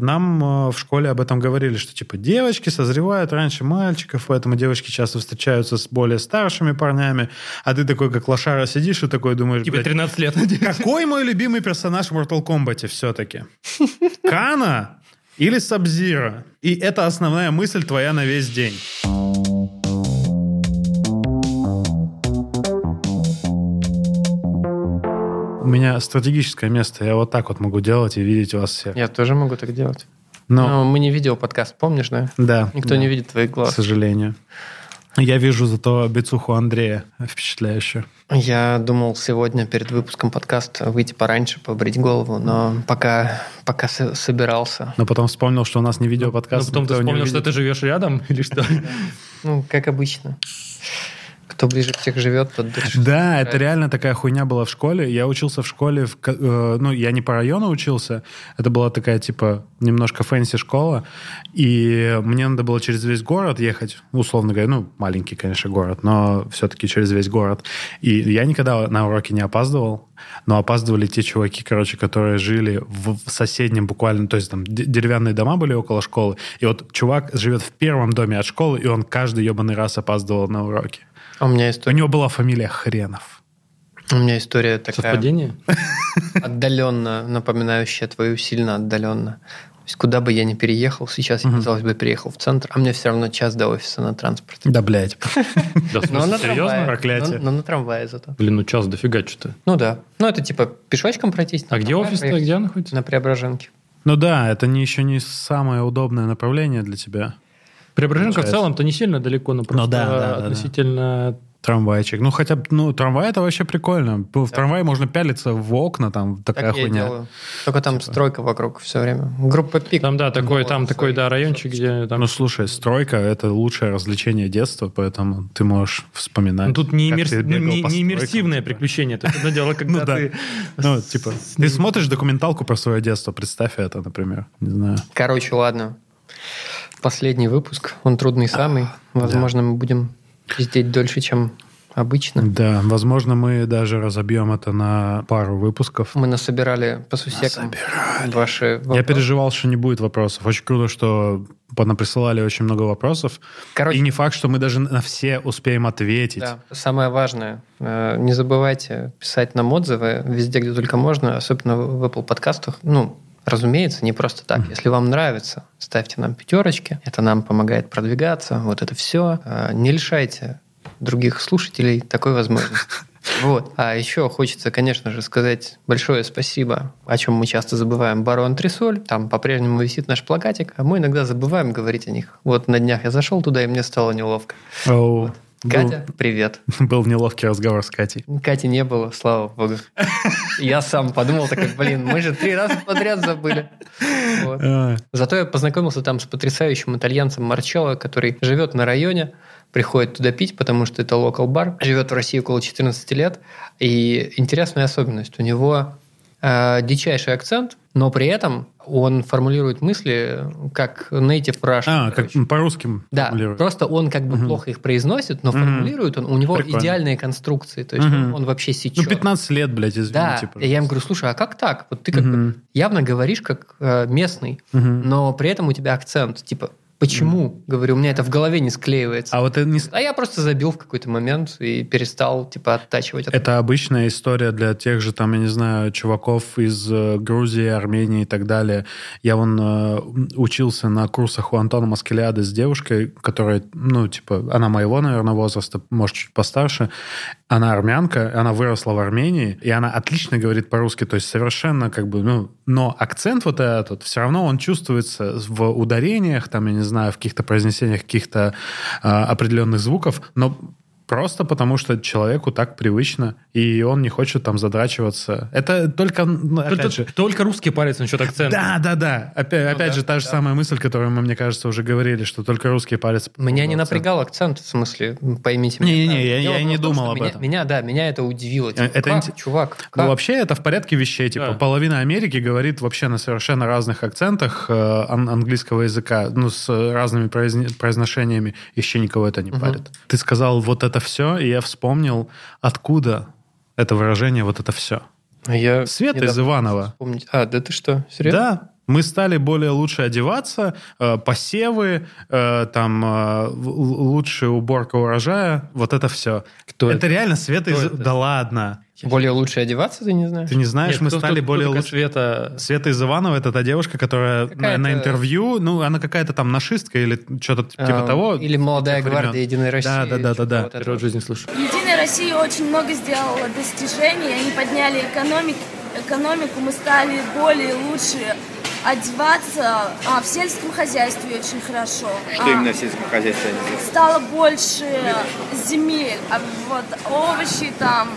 Нам э, в школе об этом говорили, что типа девочки созревают раньше мальчиков, поэтому девочки часто встречаются с более старшими парнями, а ты такой, как лошара, сидишь и такой думаешь... Типа блядь, 13 лет. Какой мой любимый персонаж в Mortal Kombat все-таки? Кана или Сабзира? И это основная мысль твоя на весь день. Меня стратегическое место. Я вот так вот могу делать и видеть вас всех. Я тоже могу так делать. Но, Но мы не видео подкаст, помнишь, да? да. Никто да, не видит твоих К глаз. сожалению. Я вижу зато бицуху Андрея впечатляющую. Я думал сегодня перед выпуском подкаста выйти пораньше, побрить голову, но пока, пока со- собирался. Но потом вспомнил, что у нас не Но видеоподкаст. потом ты вспомнил, что ты живешь рядом или что? Ну, как обычно. Кто ближе всех живет, тот дольше. Да, это реально такая хуйня была в школе. Я учился в школе, в, э, ну, я не по району учился, это была такая, типа, немножко фэнси школа, и мне надо было через весь город ехать, условно говоря, ну, маленький, конечно, город, но все-таки через весь город. И я никогда на уроки не опаздывал, но опаздывали те чуваки, короче, которые жили в, соседнем буквально, то есть там деревянные дома были около школы, и вот чувак живет в первом доме от школы, и он каждый ебаный раз опаздывал на уроки. А у меня У история, него была фамилия Хренов. у меня история такая Совпадение? отдаленно напоминающая твою сильно отдаленно. То есть куда бы я ни переехал, сейчас я, казалось бы, переехал в центр, а мне все равно час до офиса на транспорте. Да, блядь. Да, серьезно? трамвае. Проклятие. Но, на трамвае зато. Блин, ну час дофига что-то. Ну да. Ну это типа пешочком пройтись. А где офис-то? Где он находится? На Преображенке. Ну да, это не, еще не самое удобное направление для тебя. Преображенка в целом-то не сильно далеко, но просто да, да, да, да. относительно... Трамвайчик. Ну, хотя бы, ну, трамвай это вообще прикольно. В трамвае можно пялиться в окна, там такая Так хуйня. делаю. Только там стройка вокруг все время. Группа пик. Там, да, такой, Вот, там такой, свои да, райончик, где там... Ну, слушай, стройка — это лучшее развлечение детства, поэтому ты можешь вспоминать. Ну, тут не, как иммерс- ты ну, бегал не- по не иммерсивное типа. приключение. Это одно дело, когда Ну да. ты... Ну, типа, ты смотришь документалку про свое детство, представь это, например. Не знаю. Короче, ладно. Последний выпуск. Он трудный самый. Возможно, мы будем пиздеть дольше, чем обычно. Да, возможно, мы даже разобьем это на пару выпусков. Мы насобирали по сусекам ваши Я вопросы. переживал, что не будет вопросов. Очень круто, что понаприсылали очень много вопросов. Короче, И не факт, что мы даже на все успеем ответить. Да. Самое важное, э, не забывайте писать нам отзывы везде, где только можно, особенно в Apple подкастах. Ну, разумеется, не просто так. Если вам нравится, ставьте нам пятерочки. Это нам помогает продвигаться. Вот это все. Не лишайте других слушателей такой возможности. Вот. А еще хочется, конечно же, сказать большое спасибо, о чем мы часто забываем, Бару Антресоль. Там по-прежнему висит наш плакатик, а мы иногда забываем говорить о них. Вот на днях я зашел туда, и мне стало неловко. Оу. Катя, привет. Был, был неловкий разговор с Катей. Кати не было, слава богу. Я сам подумал, такой, блин, мы же три раза подряд забыли. Вот. А, Зато я познакомился там с потрясающим итальянцем Марчелло, который живет на районе, приходит туда пить, потому что это локал бар, живет в России около 14 лет. И интересная особенность, у него э, дичайший акцент, но при этом он формулирует мысли как native Russian. А, как по-русски Да, просто он как бы Мгм. плохо их произносит, но формулирует он, у него Прикольно. идеальные конструкции, то есть Мгм. он, вообще Ну, сечет. 15 лет, блядь, извините. Да, и я пожалуйста. ему говорю, слушай, а как так? Вот ты как бы Мгм. явно говоришь как э, местный, Мгм. но при этом у тебя акцент. Типа, почему? Говорю, у меня это в голове не склеивается. А вот это не... А я просто забил в какой-то момент и перестал, типа, оттачивать это. Это обычная история для тех же, там, я не знаю, чуваков из э, Грузии, Армении и так далее. Я вон э, учился на курсах у Антона Маскелиады с девушкой, которая, ну, типа, она моего, наверное, возраста, может, чуть постарше. Она армянка, она выросла в Армении, и она отлично говорит по-русски, то есть совершенно как бы, ну, но акцент вот этот, все равно он чувствуется в ударениях, там, я не знаю, в каких-то произнесениях каких-то э, определенных звуков, но Просто потому, что человеку так привычно, и он не хочет там задрачиваться. Это только, ну, опять Только, же... только русский парец насчет акцента. Да, да, да. Опять, Ну опять да, же, та же да. самая мысль, которую мы, мне кажется, уже говорили, что только русский палец... Меня не акцент. напрягал акцент, в смысле, поймите меня. Не-не-не, я- я не том, думал что об меня, этом. Меня, да, меня это удивило. Типа, Это как, инте- чувак, Ну, как? вообще, это в порядке вещей. Типа, Да. половина Америки говорит вообще на совершенно разных акцентах э, ан- английского языка, ну, с разными произне- произношениями. Еще никого это не Мгм. парит. Ты сказал вот это все, и я вспомнил, откуда это выражение вот это все. Я Света из Иванова. вспомнить. А, да ты что, серьезно? Да, Мы стали более лучше одеваться, э, посевы, э, там э, лучшая уборка урожая, вот это все. Кто это? это? реально Света из... Кто это? Да ладно. Более лучше одеваться, ты не знаешь? Ты не знаешь, Нет, мы кто- стали кто- кто более лучше. Света... Света из Иванова, это та девушка, которая на, на интервью, ну, она какая-то там нашистка или что-то типа А, того. Или молодая времен. гвардия Единой России. Да, да, да, да, что-то да. вот Первый вот. в жизни слышу. Единая Россия очень много сделала достижений, они подняли экономик, экономику, мы стали более лучше одеваться, а в сельском хозяйстве очень хорошо. Что А, именно в сельском хозяйстве? Стало больше земель, а вот овощи там,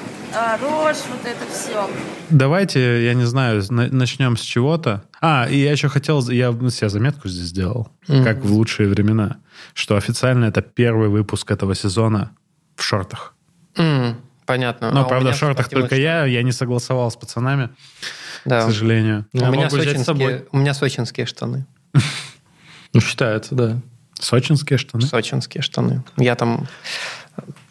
рожь, вот это все. Давайте, я не знаю, на- начнем с чего-то. А, и я еще хотел, я себе заметку здесь сделал, как в лучшие времена, что официально это первый выпуск этого сезона в шортах. М, Понятно. Но, А правда, в шортах только я, я не согласовал с пацанами, Да. к сожалению. У меня, сочинские, у меня сочинские штаны. Ну, считается, да. Сочинские штаны. Сочинские штаны. Я там...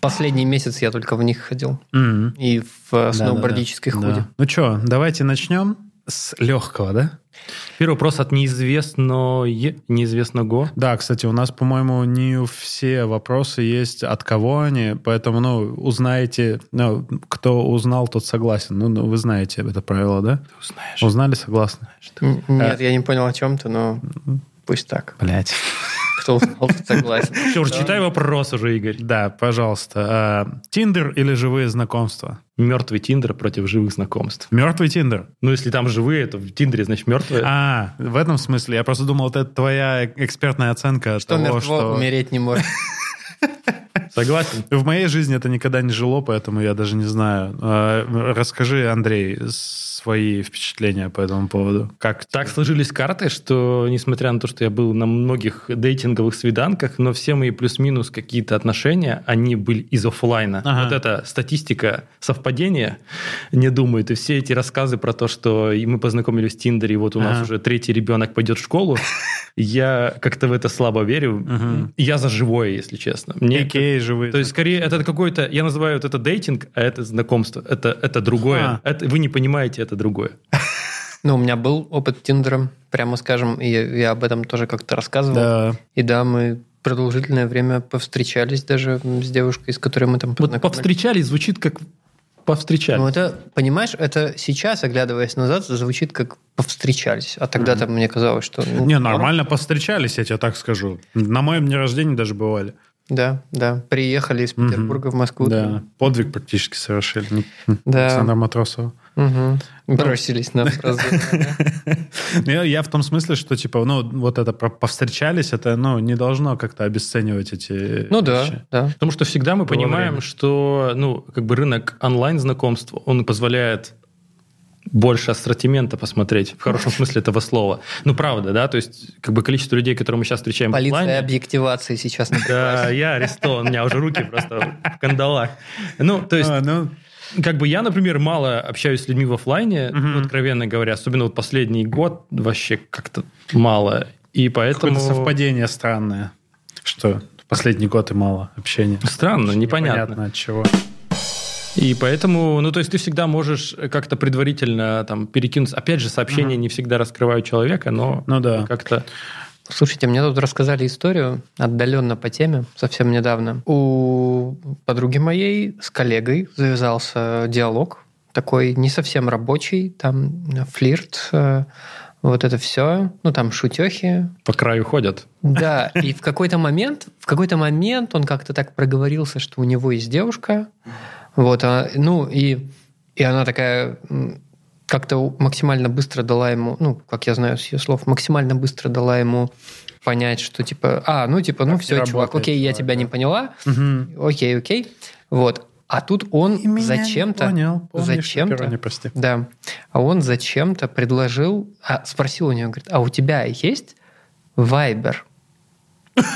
Последний месяц я только в них ходил. Мгм. И в сноубордической Да-да-да. худи. Да. Ну что, давайте начнем с легкого, да? Первый вопрос от неизвестного... Неизвестного. Да, кстати, у нас, по-моему, не все вопросы есть, от кого они, поэтому, ну, узнаете, ну, кто узнал, тот согласен. Ну, ну, вы знаете это правило, да? Узнаешь. Узнали, согласны? Нет, я не понял о чем ты, но пусть так. Блять. Кто узнал, согласен. Все, уже читай вопрос уже, Игорь. Да, пожалуйста. А, Тиндер или живые знакомства? Мертвый Тиндер против живых знакомств. Мертвый Тиндер. Ну, если там живые, то в Тиндере, значит, мертвые. А, в этом смысле. Я просто думал, это твоя экспертная оценка Что того, что... умереть не может. Согласен. В моей жизни это никогда не жило, поэтому я даже не знаю. А, Расскажи, Андрей, свои впечатления по этому поводу. Как Так сложились карты, что, несмотря на то, что я был на многих дейтинговых свиданках, но все мои плюс-минус какие-то отношения, они были из оффлайна. Ага. Вот эта статистика совпадения не думает. И все эти рассказы про то, что мы познакомились в Тиндере, и вот у нас Ага. уже третий ребенок пойдет в школу, я как-то в это слабо верю. Я за живое, если честно. Мне живые. то есть, скорее, это какой-то, я называю вот это дейтинг, а это знакомство. Это, это другое. А. Это, вы не понимаете, это другое. Ну, у меня был опыт Тиндера, прямо скажем, и я, об этом тоже как-то рассказывал. Да. И да, мы продолжительное время повстречались даже с девушкой, с которой мы там Вот познакомились. повстречались звучит как повстречались. Ну, это, понимаешь, это сейчас, оглядываясь назад, звучит как повстречались. А тогда-то мне казалось, что... ну, Не, норм. нормально повстречались, я тебе так скажу. На моем дне рождения даже бывали. Да, да. Приехали из Петербурга в Москву. Да, подвиг практически совершили. Да. Александра Матросова. Мгм. Бросились на разговор, да. Я, в том смысле, что, типа, ну, вот это про повстречались, это, ну, не должно как-то обесценивать эти Ну да, да. Потому что всегда мы понимаем, что ну, как бы рынок онлайн-знакомств, он позволяет больше ассортимента посмотреть, в хорошем смысле этого слова. Ну, правда, да? То есть, как бы количество людей, которые мы сейчас встречаем в Полиция онлайне... объективации сейчас Да, я арестован, у меня уже руки просто в кандалах. Ну, то есть, А, ну, как бы я, например, мало общаюсь с людьми в оффлайне, Мгм. ну, откровенно говоря, особенно вот последний год вообще как-то мало. И поэтому... какое-то совпадение странное, что последний год и мало общения. Странно, непонятно. Непонятно от чего. И поэтому, ну, то есть ты всегда можешь как-то предварительно там перекинуть. Опять же, сообщения не всегда раскрывают человека, но Ну да. как-то... Слушайте, мне тут рассказали историю отдаленно по теме совсем недавно. У подруги моей с коллегой завязался диалог такой не совсем рабочий, там флирт, э, вот это все, ну там шутехи. по краю ходят. Да, и в какой-то момент, в какой-то момент он как-то так проговорился, что у него есть девушка, вот, а, ну и и она такая как-то максимально быстро дала ему, ну, как я знаю с ее слов, максимально быстро дала ему понять, что типа, а, ну типа, ну Так не все, чувак, работает, окей, я тебя не да. поняла, Мгм. окей, окей, вот. А тут он не зачем-то, зачем-то, да, а он зачем-то предложил, а, спросил у нее, говорит, а у тебя есть Вайбер?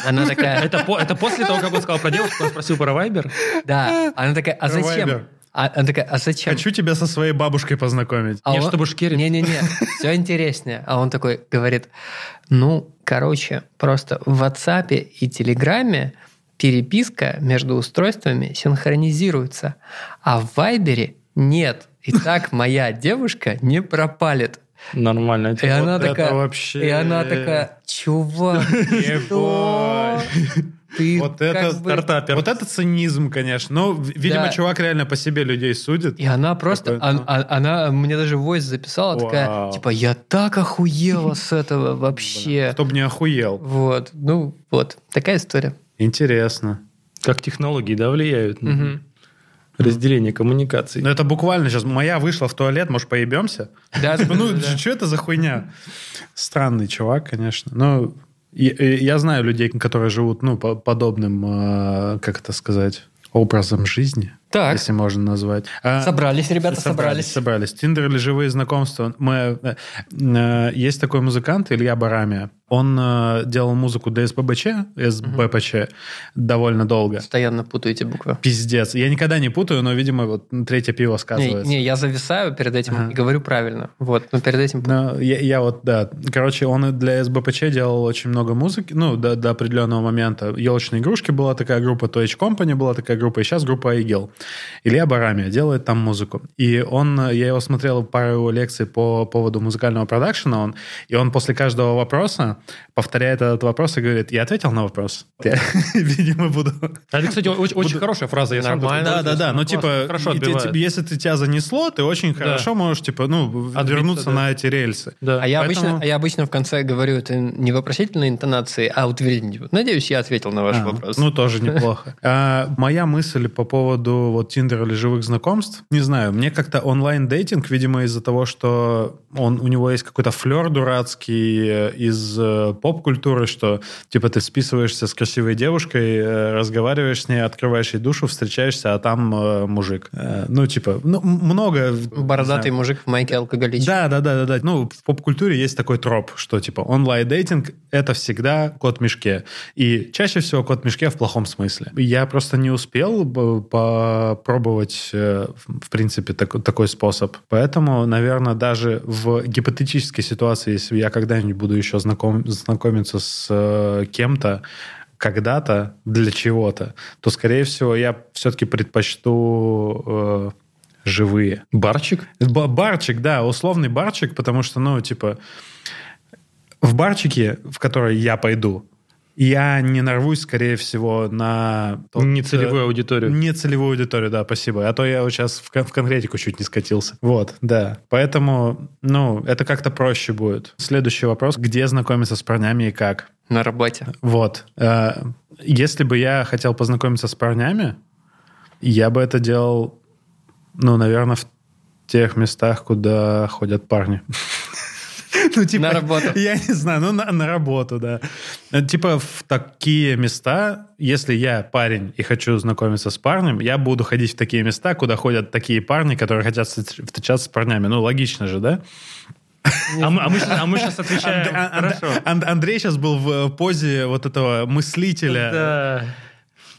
Она такая, Это, это после того, как он сказал про девушку, он спросил про Вайбер? да, она такая, а зачем? А, она такая, а зачем? Хочу тебя со своей бабушкой познакомить. А Не, он- чтобы шкерить. Не-не-не, все интереснее. А он такой говорит, ну, короче, просто в WhatsApp и Телеграме переписка между устройствами синхронизируется, а в Вайбере нет. И так моя девушка не пропалит. Нормально. И она это такая, вообще- и она такая, чувак, что? Ты Вот это бы- стартапер. Вот это цинизм, конечно. Ну, в- видимо, Да. чувак реально по себе людей судит. И она просто, ну. а- она мне даже войс записала, такая, Вау. типа, я так охуела с этого вообще. Кто бы не охуел. Вот, ну вот, такая история. Интересно. Как технологии, да, влияют Мгм. Разделение коммуникаций. Ну, это буквально сейчас. Моя вышла в туалет, может, поебемся? Да, ну, что это за хуйня? Странный чувак, конечно. Ну, я, я знаю людей, которые живут, ну, по- подобным, э, как это сказать, образом жизни, Так. если можно назвать. А, Собрались, ребята, собрались. собрались. Собрались. Тиндер или живые знакомства. Мы, э, э, есть такой музыкант Илья Барамия. Он э, делал музыку для СББЧ, СБПЧ довольно долго. Постоянно путаете буквы. Пиздец. Я никогда не путаю, но, видимо, вот третье пиво Не, сказывается. не, я зависаю перед этим Ага. и говорю правильно. Вот, но перед этим... Ну, я, я вот, да. Короче, он для СБПЧ делал очень много музыки, ну, до, до определенного момента. Елочные игрушки была такая группа, H Company была такая группа, и сейчас группа Айгел. Илья Барамия делает там музыку. И он, я его смотрел пару его лекций по поводу музыкального продакшена, он, и он после каждого вопроса повторяет этот вопрос и говорит, я ответил на вопрос? Я, видимо, буду... Это, кстати, очень, очень хорошая фраза. Я Нормально. Да, да, да. Ну, типа, хорошо тебе- если ты тебя занесло, ты очень хорошо можешь, типа, ну, Отбиться, вернуться да. на эти рельсы. Да. А я, Поэтому- обычно, а я обычно в конце говорю это не вопросительной интонации, а утвердительной. Надеюсь, я ответил на ваш А, вопрос. Ну, тоже неплохо. А, моя мысль по поводу вот Тиндера или живых знакомств, не знаю, мне как-то онлайн-дейтинг, видимо, из-за того, что он, у него есть какой-то флер дурацкий из э, поп-культуры, что, типа, ты списываешься с красивой девушкой, э, разговариваешь с ней, открываешь ей душу, встречаешься, а там э, мужик. Э, ну, типа, ну, много... Бородатый знаю, мужик в майке алкоголичный. да, да, да, да, да. Ну, в поп-культуре есть такой троп, что типа онлайн-дейтинг — это всегда кот в мешке. И чаще всего кот в мешке в плохом смысле. Я просто не успел попробовать, в принципе, так- такой способ. Поэтому, наверное, даже в гипотетической ситуации, если я когда-нибудь буду еще знаком, знакомиться с э, кем-то, когда-то для чего-то, то, скорее всего, я все-таки предпочту э, живые. Барчик? Ба- Барчик, да, условный барчик, потому что, ну, типа, в барчике, в который я пойду, я не нарвусь, скорее всего, на... тот, Нецелевую э, аудиторию. Нецелевую аудиторию, да, спасибо. А то я вот сейчас в, кон- в конкретику чуть не скатился. Вот, да. Поэтому, ну, это как-то проще будет. Следующий вопрос. Где знакомиться с парнями и как? На работе. Вот. Э, Если бы я хотел познакомиться с парнями, я бы это делал, ну, наверное, в тех местах, куда ходят парни. Ну, типа, На работу. Я не знаю, ну, на, на работу, да. Э, Типа в такие места, если я парень и хочу знакомиться с парнем, я буду ходить в такие места, куда ходят такие парни, которые хотят встреч- встречаться с парнями. Ну, логично же, да? А мы, а мы а мы сейчас отвечаем. Анд- Анд- Хорошо. Анд- Андрей сейчас был в позе вот этого мыслителя. Да.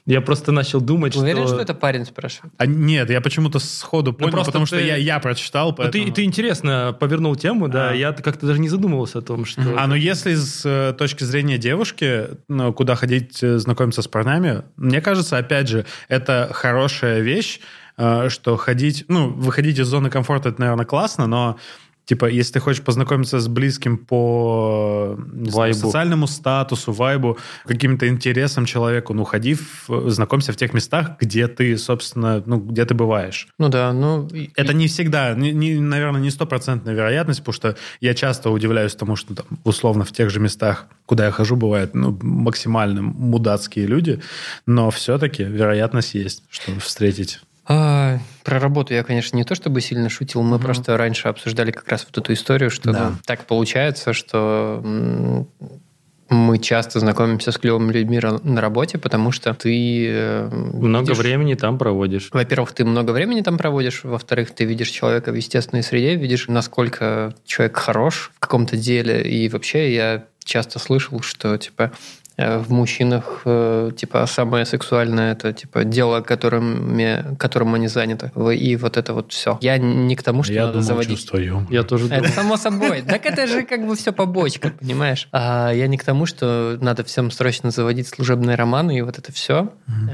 Я просто начал думать, Уверен, что... что это парень спрашивает? А нет, я почему-то сходу понял, просто потому что ты- я, я прочитал. Ну, Поэтому... ты, ты интересно повернул тему, да, А. я как-то даже не задумывался о том, что... А ну если с э, точки зрения девушки, ну, куда ходить э, знакомиться с парнями, мне кажется, опять же, это хорошая вещь, э, что ходить, ну, выходить из зоны комфорта, это, наверное, классно, но Типа, если ты хочешь познакомиться с близким по знаю, социальному статусу, вайбу, каким-то интересам человеку, ну, ходи, в- знакомься в тех местах, где ты, собственно, ну, где ты бываешь. Ну да, ну... и- Это не всегда, не, не- наверное, не стопроцентная вероятность, потому что я часто удивляюсь тому, что там, условно в тех же местах, куда я хожу, бывают ну, максимально мудацкие люди, но все-таки вероятность есть, что встретить. А, про работу я, конечно, не то чтобы сильно шутил. Мы просто раньше обсуждали как раз вот эту историю, что Да. ну, так получается, что мы часто знакомимся с клевыми людьми на работе, потому что ты... э, Много видишь- времени там проводишь. Во-первых, ты много времени там проводишь. Во-вторых, ты видишь человека в естественной среде, видишь, насколько человек хорош в каком-то деле. И вообще я часто слышал, что типа в мужчинах э, типа самое сексуальное это типа дело, которым, которым они заняты. И вот это вот все. Я не к тому, что Я надо думал, заводить. чувство юмора. Я тоже Это думаю. само собой. Так это же как бы все побочка, понимаешь? А я не к тому, что надо всем срочно заводить служебные романы и вот это все.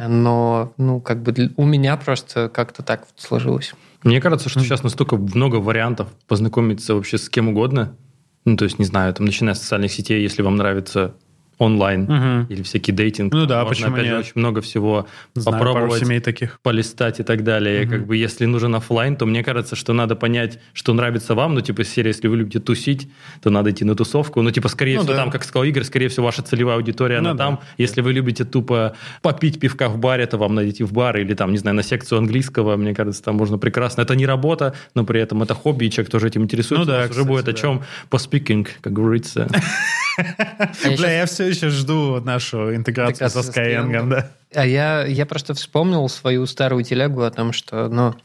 Но, ну, как бы у меня просто как-то так вот сложилось. Мне кажется, что сейчас настолько много вариантов познакомиться вообще с кем угодно. Ну, то есть, не знаю, там, начиная с социальных сетей, если вам нравится онлайн Мгм. или всякий дейтинг. Ну да, можно, почему опять же, нет? очень много всего Знаю попробовать. семей таких. полистать и так далее. Как бы если нужен оффлайн, то мне кажется, что надо понять, что нравится вам. Ну, типа, серия, если вы любите тусить, то надо идти на тусовку. Ну, типа, скорее Ну всего, да. там, как сказал Игорь, скорее всего, ваша целевая аудитория, она Ну да. там. Если вы любите тупо попить пивка в баре, то вам надо идти в бар или там, не знаю, на секцию английского. Мне кажется, там можно прекрасно. Это не работа, но при этом это хобби, и человек тоже этим интересуется. Ну да, уже будет о да. чем по speaking, как говорится. А Бля, я все еще жду нашу интеграцию со Skyeng. да. А я, я просто вспомнил свою старую телегу о том, что ну,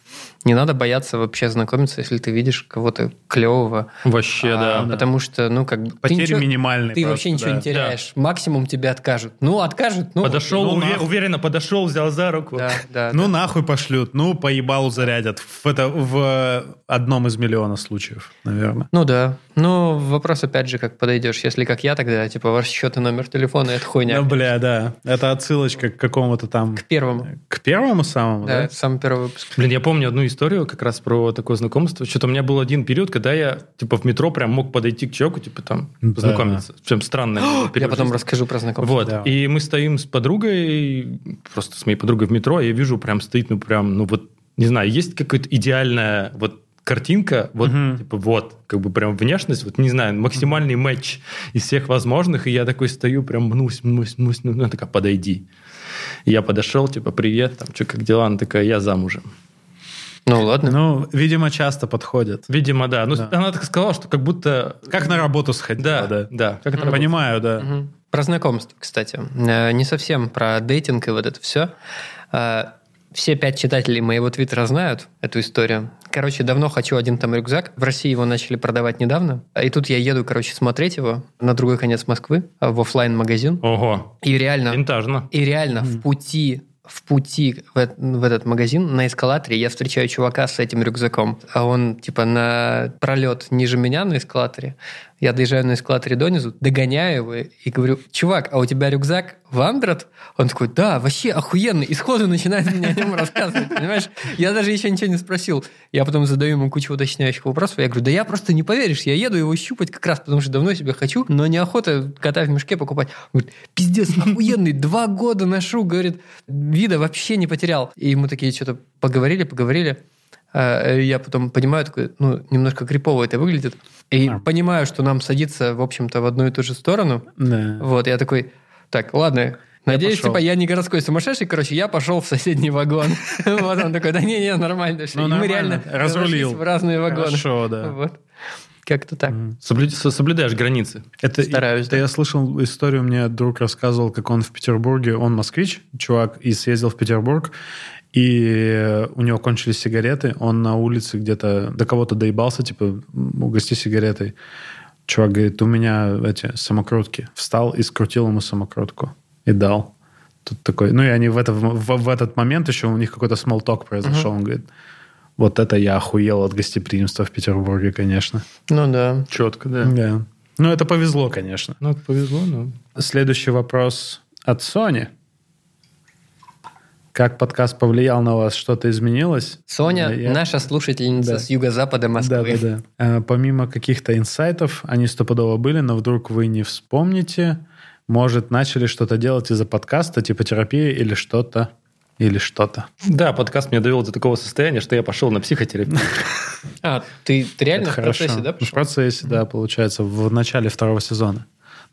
не надо бояться вообще знакомиться, если ты видишь кого-то клевого. Вообще, А, да. Потому что, ну, как бы... ты Потери ничего- минимальные. Ты просто, вообще ничего да. не теряешь. Максимум тебе откажут. Ну, откажут. Ну, Подошел, ну, уве- нахуй. уверенно подошел, взял за руку. Да, да. Ну, да. нахуй пошлют, ну, по ебалу зарядят. В, это, в одном из миллиона случаев, наверное. Ну да. Ну, вопрос опять же, как подойдешь. Если как я тогда, типа, ваш счет и номер телефона, это хуйня. Ну, бля, да. Это отсылочка к какому-то там... К первому. К первому самому, Да, да? самый первый выпуск. Блин, я помню одну историю как раз про такое знакомство. Что-то у меня был один период, когда я типа в метро прям мог подойти к человеку, типа там Да. познакомиться. Прям странно. Я потом жизни. расскажу про знакомство. Вот. Да. И мы стоим с подругой, просто с моей подругой в метро, и я вижу, прям стоит, ну, прям, ну, вот, не знаю, есть какая-то идеальная вот картинка, вот, Мгм. типа, вот, как бы прям внешность, вот, не знаю, максимальный матч из всех возможных, и я такой стою, прям мнусь, мнусь, мнусь, ну, она такая, подойди. Я подошел, типа, привет, там, что, как дела? Она такая, я замужем. Ну ладно. Ну, видимо, часто подходят. Видимо, да. Ну, Да. она так сказала, что как будто... Как на работу сходить. Да, да, да. Как это работает? Понимаю, да. Мгм. Про знакомство, кстати. Э, Не совсем про дейтинг и вот это все. Все пять читателей моего твиттера знают эту историю. Короче, давно хочу один там рюкзак. В России его начали продавать недавно. И тут я еду, короче, смотреть его на другой конец Москвы, а, в оффлайн магазин Ого, И реально, винтажно. и реально в пути в пути в, в этот магазин на эскалаторе я встречаю чувака с этим рюкзаком. А он типа на пролет ниже меня на эскалаторе. Я доезжаю на эскалаторе донизу, догоняю его и говорю, чувак, а у тебя рюкзак Wandrd? Он такой, да, вообще охуенный. И сходу начинает мне о нем рассказывать, понимаешь? Я даже еще ничего не спросил. Я потом задаю ему кучу уточняющих вопросов. Я говорю, да я просто не поверишь, я еду его щупать как раз, потому что давно себе хочу, но неохота кота в мешке покупать. Он говорит, пиздец, охуенный, два года ношу, говорит, вида вообще не потерял. И мы такие что-то поговорили, поговорили. А, Я потом понимаю, такой, ну, немножко крипово это выглядит. И А. понимаю, что нам садиться, в общем-то, в одну и ту же сторону. Да. Вот, я такой, так, ладно, Надеюсь, пошел. типа, я не городской сумасшедший, короче, я пошел в соседний вагон. Вот он такой, да не-не, нормально. всё». Ну, мы реально Разрулил. в разные вагоны. Хорошо, да. Вот. Как-то так. Соблюд- со- Соблюдаешь границы. Это, Стараюсь, да. я слышал историю, мне друг рассказывал, как он в Петербурге, он москвич, чувак, и съездил в Петербург, и у него кончились сигареты, он на улице где-то до кого-то доебался, типа, «М, угости сигаретой. Чувак говорит, у меня эти самокрутки. Встал и скрутил ему самокрутку. И дал. Тут такой, ну и они в, это, в, в этот момент еще у них какой-то смолток произошел. Он говорит, вот это я охуел от гостеприимства в Петербурге, конечно. Ну да. Четко, да. Да. Ну, это повезло, конечно. Ну, повезло, но... Следующий вопрос от Сони. Как подкаст повлиял на вас? Что-то изменилось? Соня, Да, я- наша слушательница Да. с юго-запада Да, Москвы. да, да. Э, Помимо каких-то инсайтов, они стопудово были, но вдруг вы не вспомните, может, начали что-то делать из-за подкаста, типа терапии или что-то, или что-то. Да, подкаст меня довел до такого состояния, что я пошел на психотерапию. А, ты, ты реально Это в процессе, да, В процессе, да, получается, в начале второго сезона.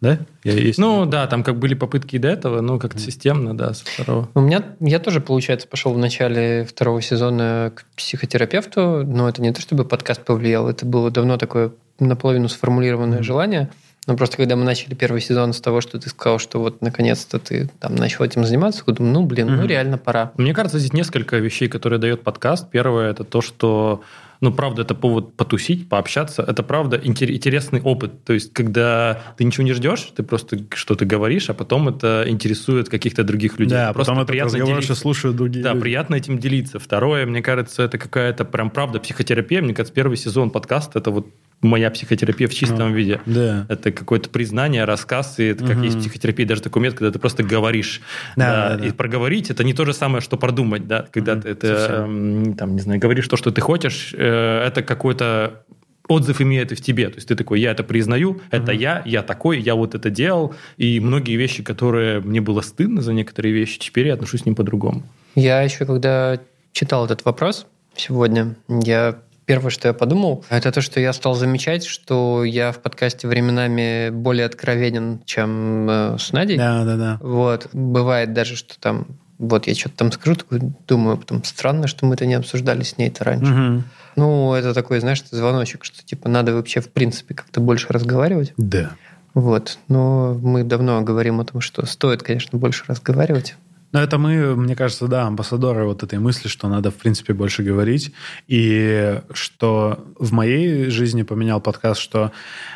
Да? Я есть. Ну, да, там как были попытки и до этого, но как-то системно, да, со второго. У меня, я тоже, получается, пошел в начале второго сезона к психотерапевту, но это не то, чтобы подкаст повлиял, это было давно такое наполовину сформулированное желание. Но просто когда мы начали первый сезон с того, что ты сказал, что вот наконец-то ты там начал этим заниматься, я думаю, ну, блин, ну Мгм. реально пора. Мне кажется, здесь несколько вещей, которые дает подкаст. Первое это то, что ну, правда, это повод потусить, пообщаться. Это, правда, интер- интересный опыт. То есть, когда ты ничего не ждешь, ты просто что-то говоришь, а потом это интересует каких-то других людей. Да, просто потом приятно разговор делиться. слушают другие Да, люди. приятно этим делиться. Второе, мне кажется, это какая-то прям правда психотерапия. Мне кажется, первый сезон подкаста это вот моя психотерапия в чистом Ну, виде. Да. Это какое-то признание, рассказ, и это как Мгм. есть в психотерапии даже такой метод, когда ты просто говоришь. Да, да, да. И проговорить это не то же самое, что продумать, да. Когда Мгм, ты это, эм, там, не знаю, говоришь то, что ты хочешь, э, это какой-то отзыв имеет и в тебе. То есть ты такой, я это признаю, это я, я такой, я вот это делал. И многие вещи, которые мне было стыдно за некоторые вещи, теперь я отношусь к ним по-другому. Я еще, когда читал этот вопрос сегодня, я первое, что я подумал, это то, что я стал замечать, что я в подкасте временами более откровенен, чем э, с Надей. Да, да, да. Вот. Бывает даже, что там вот я что-то там скажу, такой думаю, потом странно, что мы это не обсуждали с ней-то раньше. Мгм. Ну, это такой, знаешь, звоночек, что типа надо вообще в принципе как-то больше разговаривать. Да. Вот. Но мы давно говорим о том, что стоит, конечно, больше разговаривать. Но это мы, мне кажется, да, амбассадоры вот этой мысли, что надо, в принципе, больше говорить. И что в моей жизни поменял подкаст, что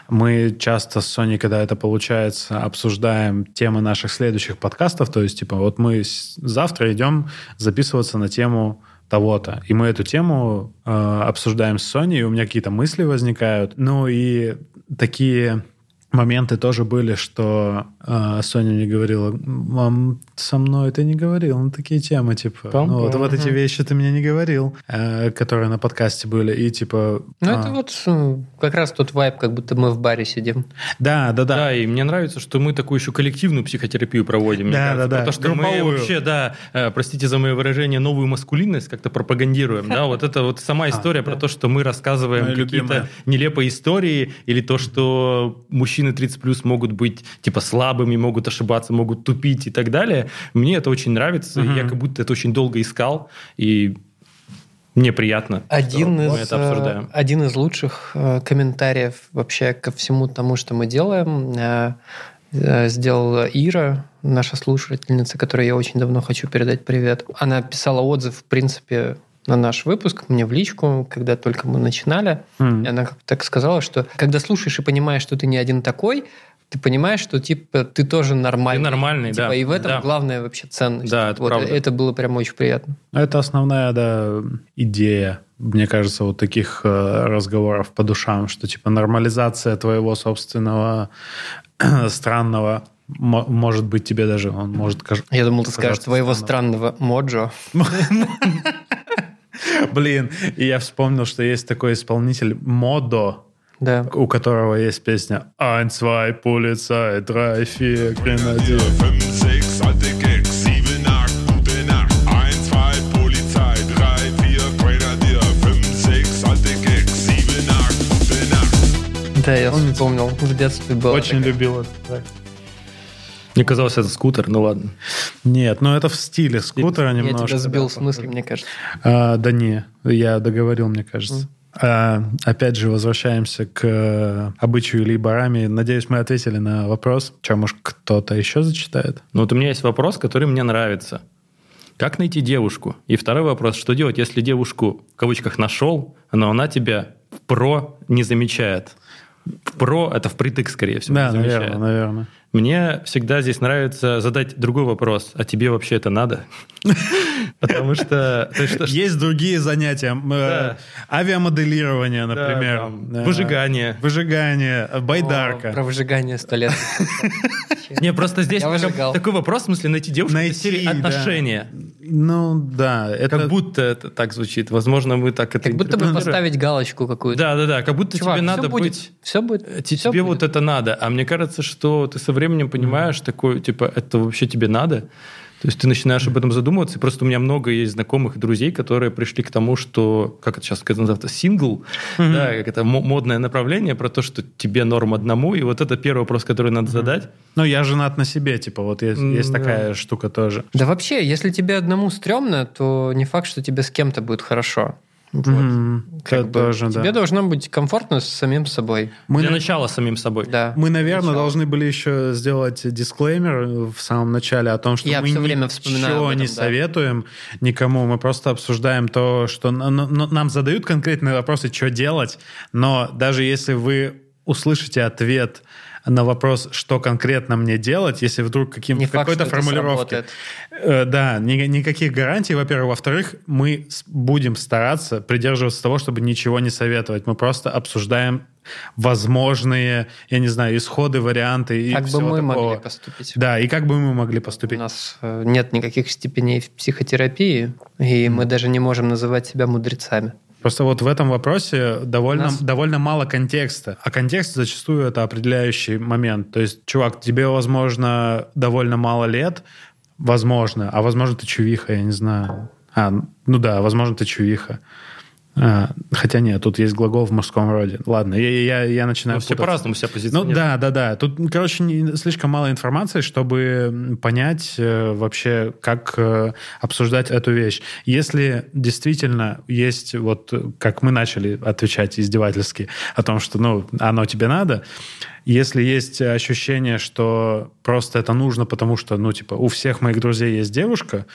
мы часто с Соней, когда это получается, обсуждаем темы наших следующих подкастов. То есть, типа, вот мы завтра идем записываться на тему того-то. И мы эту тему э, обсуждаем с Соней, и у меня какие-то мысли возникают. Ну и такие моменты тоже были, что э, Соня мне говорила, мам, со мной ты не говорил на такие темы, типа, Пам-пам. ну, вот, вот эти вещи ты мне не говорил, э, которые на подкасте были, и типа... Ну, а, это вот э, как раз тот вайб, как будто мы в баре сидим. Да, да, да. Да, и мне нравится, что мы такую еще коллективную психотерапию проводим. Да, кажется, да, да. Потому что мы Групповую. вообще, да, э, простите за мое выражение, новую маскулинность как-то пропагандируем. Да, вот это вот сама история про то, что мы рассказываем какие-то нелепые истории, или то, что мужчины 30 плюс могут быть типа слабыми, могут ошибаться, могут тупить и так далее. Мне это очень нравится. и Я как будто это очень долго искал. И мне приятно, Один что мы из, это обсуждаем. э, один из лучших э, комментариев вообще ко всему тому, что мы делаем, э, э, сделала Ира, наша слушательница, которой я очень давно хочу передать привет. Она писала отзыв, в принципе, на наш выпуск мне в личку, когда только мы начинали. И она так сказала, что когда слушаешь и понимаешь, что ты не один такой, ты понимаешь, что типа ты тоже нормальный. Ты нормальный, Типа, да. И в этом Да. главная вообще ценность. Да, это вот, правда. это было прям очень приятно. Это основная, да, идея, мне кажется, вот таких э, разговоров по душам, что типа нормализация твоего собственного странного мо- может быть тебе даже, он может Я думал, ты скажешь твоего странным. странного моджо. Блин, и я вспомнил, что есть такой исполнитель Модо, Да. у которого есть песня «Ein, zwei, Polizei, drei, vier, Grenadier». 5, 6, alte Gags, 7, 8, gute Nacht. 1, 2, Polizei, 3, 4, Grenadier. 5, 6, alte Gags, 7, 8, gute Nacht. Да, я вспомнил. В детстве было. Очень такая. любил этот трек. Мне казалось, это скутер, ну ладно. Нет, ну это в стиле скутера Я немножко. тебя сбил да, с мысли, мне кажется. А, да не, я договорил, мне кажется. А, опять же, возвращаемся к э, обычаю или барами. Надеюсь, мы ответили на вопрос. Че, может, кто-то еще зачитает? Но вот у меня есть вопрос, который мне нравится. Как найти девушку? И второй вопрос, что делать, если девушку, в кавычках, нашел, но она тебя про не замечает? Про это впритык, скорее всего, Да, замечает. наверное, наверное. Мне всегда здесь нравится задать другой вопрос. А тебе вообще это надо? Потому что... то есть другие занятия. Э. Авиамоделирование, например. Э, Выжигание. Выжигание. э, Байдарка. Про выжигание сто лет. Не, просто здесь такой- вопрос, в смысле, найти девушку Найти, отношения. Ну, да. Это... Как будто это так звучит. Возможно, мы так это Как будто бы поставить галочку какую-то. Да, да, да. Как будто тебе надо быть... Все будет. Тебе вот это надо. А мне кажется, что ты со временем понимаешь, такой, типа, это вообще тебе надо. То есть ты начинаешь об этом задумываться. И просто у меня много есть знакомых и друзей, которые пришли к тому, что, как это сейчас называется, сингл, да, как это мо- модное направление про то, что тебе норм одному. И вот это первый вопрос, который надо задать. Ну, я женат на себе, типа, вот есть, М, есть такая штука тоже. Да вообще, если тебе одному стрёмно, то не факт, что тебе с кем-то будет хорошо. Вот. Мгм. Как Это бы да. Тебе должно быть комфортно с самим собой. Мы, Для на- начала самим собой. Да. мы, наверное, Начало. должны были еще сделать дисклеймер в самом начале о том, что Я мы всё время ничего этом, не да. советуем никому. Мы просто обсуждаем то, что нам задают конкретные вопросы, что делать. Но даже если вы услышите ответ на вопрос, что конкретно мне делать, если вдруг каким, факт, какой-то формулировке. сработает. Э, да, ни- никаких гарантий, во-первых. Во-вторых, мы будем стараться придерживаться того, чтобы ничего не советовать. Мы просто обсуждаем возможные, я не знаю, исходы, варианты и Как бы всего мы такого. могли поступить. Да, и как бы мы могли У поступить. нас э, нет никаких степеней в психотерапии, и мы даже не можем называть себя мудрецами. Просто вот в этом вопросе довольно, Нас- довольно мало контекста. А контекст зачастую это определяющий момент. То есть, чувак, тебе, возможно, довольно мало лет, возможно, а возможно, ты чувиха, я не знаю. А, ну да, возможно, ты чувиха. А, хотя нет, тут есть глагол в мужском роде. Ладно, я, я, я начинаю Ну, все по-разному себя Ну позиционируют. да, да, да. Тут, короче, не- слишком мало информации, чтобы понять э, вообще, как э, обсуждать эту вещь. Если действительно есть, вот как мы начали отвечать издевательски о том, что, ну, оно тебе надо, если есть ощущение, что просто это нужно, потому что, ну, типа, у всех моих друзей есть девушка,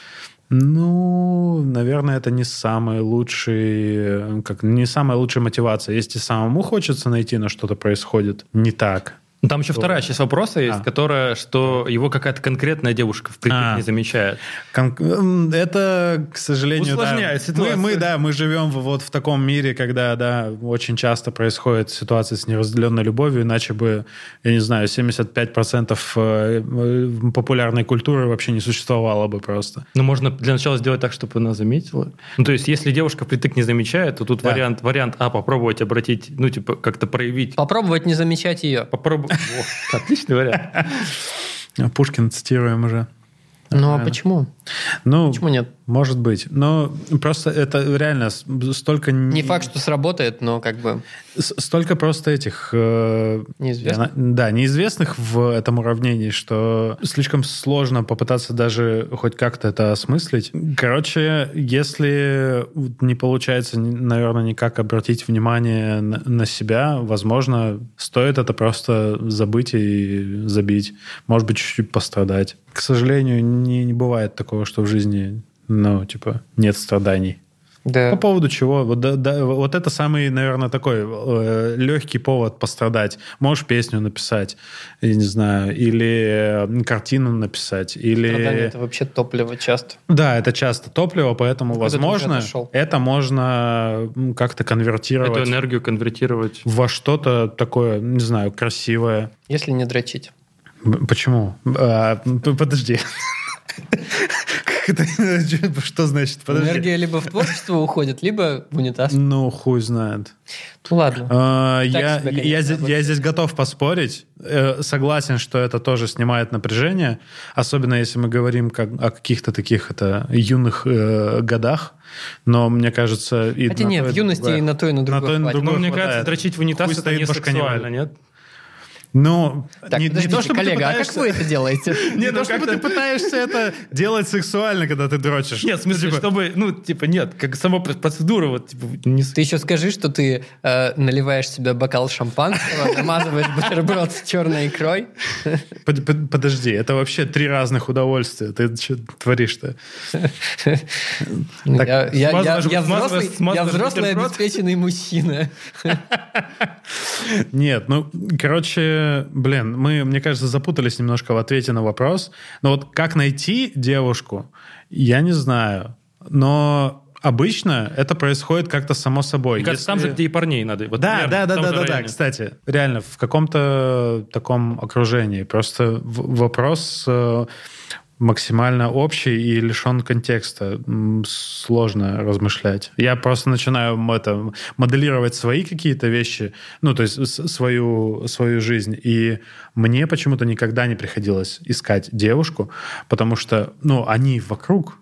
ну, наверное, это не самый лучший, как не самая лучшая мотивация. Если самому хочется найти, но что-то происходит не так. Ну, Там еще вторая часть вопроса есть, А. которая, что его какая-то конкретная девушка впритык А. не замечает. Кон- Это, к сожалению, да. Усложняет ситуацию. Мы, мы, да, мы живем в- вот в таком мире, когда, да, очень часто происходит ситуация с неразделенной любовью, иначе бы, я не знаю, 75% э, э, популярной культуры вообще не существовало бы просто. Ну, можно для начала сделать так, чтобы она заметила. Ну, то есть, если девушка впритык не замечает, то тут Да. вариант, вариант А, попробовать обратить, ну, типа, как-то проявить. Попробовать не замечать ее. Попробовать. Отличный вариант. Пушкин цитируем уже. Ну а почему? Ну, Почему нет? может быть. Но просто это реально столько... Не факт, что сработает, но как бы Столько просто этих... э, на- Да, неизвестных в этом уравнении, что слишком сложно попытаться даже хоть как-то это осмыслить. Короче, если не получается, наверное, никак обратить внимание на, на себя, возможно, стоит это просто забыть и забить. Может быть, чуть-чуть пострадать. К сожалению, не, не бывает такого, что в жизни, ну, типа, нет страданий. Да. По поводу чего? Вот, да- да, вот это самый, наверное, такой э, легкий повод пострадать. Можешь песню написать, я не знаю, или э, картину написать, или... Страдание это вообще топливо часто. Да, это часто топливо, поэтому, возможно, это можно как-то конвертировать Эту энергию конвертировать. во что-то такое, не знаю, красивое. Если не дрочить. Почему? А, подожди. Как это? Что значит? Подожди. Энергия либо в творчество уходит, либо в унитаз. Ну, хуй знает. Ну ладно. А, Я, себе, конечно, я, здесь, я здесь готов поспорить. Э, Согласен, что это тоже снимает напряжение, особенно если мы говорим как, о каких-то таких это, юных э, годах. Но мне кажется... И Хотя на нет, то, в юности другое. и на то, и на другое то, и на другое Ну, мне кажется, дрочить в унитаз Хуй это стоит, не сексуально, нет? Ну, Так, не, не то, чтобы ты коллега, а пытаешься- как вы это делаете? Не ну то, чтобы ты пытаешься это делать сексуально, когда ты дрочишь. Нет, в смысле, Ну, типа, чтобы, ну, типа, нет, как сама процедура, вот, типа, не... Ты еще скажи, что ты э, наливаешь себе бокал шампанского, намазываешь бутерброд с черной икрой. под- под- Подожди, это вообще три разных удовольствия. Ты что творишь-то? Так, Я- взрослый обеспеченный мужчина. Нет, ну, короче, блин, мы, мне кажется, запутались немножко в ответе на вопрос. Но вот как найти девушку, я не знаю. Но обычно это происходит как-то само собой. Мне кажется, там Если- же, где и парней надо. Вот, Да, примерно да, да, да, да, да, кстати, реально, в каком-то таком окружении. Просто вопрос э, максимально общий и лишен контекста. Сложно размышлять. Я просто начинаю это, моделировать свои какие-то вещи, ну, то есть свою, свою жизнь. И мне почему-то никогда не приходилось искать девушку, потому что, ну, они вокруг,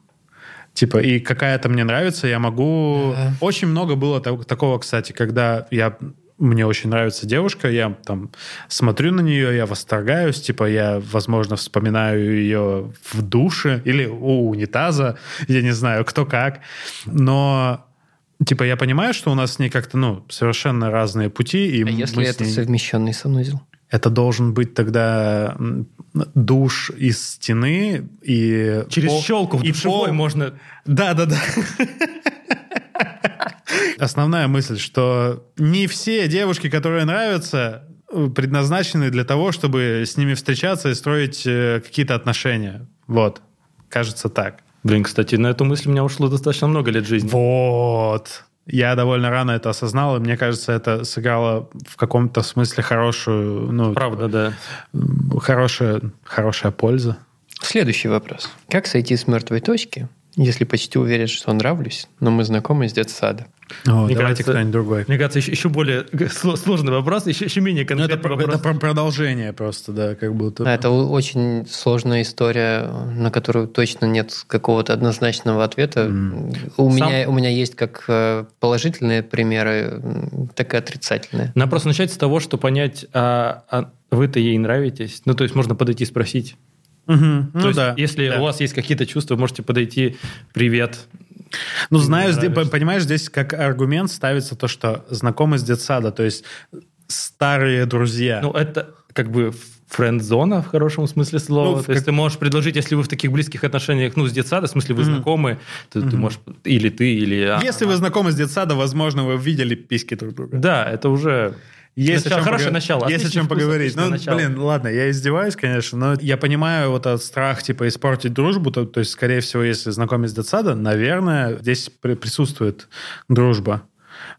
Типа, и какая-то мне нравится, я могу... Да. Очень много было так- такого, кстати, когда я... Мне очень нравится девушка, я там смотрю на нее, я восторгаюсь, типа я, возможно, вспоминаю ее в душе или у унитаза, я не знаю, кто как, но Типа, я понимаю, что у нас с ней как-то, ну, совершенно разные пути. И А если это ней- совмещенный санузел? Это должен быть тогда душ из стены и... Через пол- щелку в и душевой пол- можно... Да, да, да. Основная мысль, что не все девушки, которые нравятся, предназначены для того, чтобы с ними встречаться и строить э, какие-то отношения. Вот. Кажется так. Блин, кстати, на эту мысль у меня ушло достаточно много лет жизни. Вот. Я довольно рано это осознал, и мне кажется, это сыграло в каком-то смысле хорошую, ну, Правда, да. м, хорошая, хорошая польза. Следующий вопрос. Как сойти с мертвой точки, если почти уверен, что нравлюсь, но мы знакомы с детсада? О, Мне давайте кажется, кто-нибудь другой. Мне кажется, еще, еще более сло- сложный вопрос, еще, еще менее Ну, это, конкретный про- вопрос. это про- продолжение просто, да, как будто. Да, это очень сложная история, на которую точно нет какого-то однозначного ответа. У, Сам- меня, у меня есть как э, положительные примеры, так и отрицательные. Надо просто начать с того, что понять, а, а вы-то ей нравитесь. Ну, то есть можно подойти и спросить. Мгм. То Ну есть, да. если да. у вас есть какие-то чувства, можете подойти, привет. Ну, знаю, здесь- понимаешь, здесь как аргумент ставится то, что знакомы с детсада, то есть старые друзья. Ну, это как бы френд-зона в хорошем смысле слова. Ну, то есть как- ты можешь предложить, если вы в таких близких отношениях, ну, с детсада, в смысле вы знакомы, то ты можешь, или ты, или... а- Если вы знакомы с детсада, возможно, вы видели письки друг друга. Да, это уже... Есть Начало- хорошее пога- начало, Есть о чем вкус, поговорить. Ну, начало. блин, ладно, я издеваюсь, конечно, но я понимаю вот этот страх, типа, испортить дружбу. То, то есть, скорее всего, если знакомить с детсада, наверное, здесь при- присутствует дружба.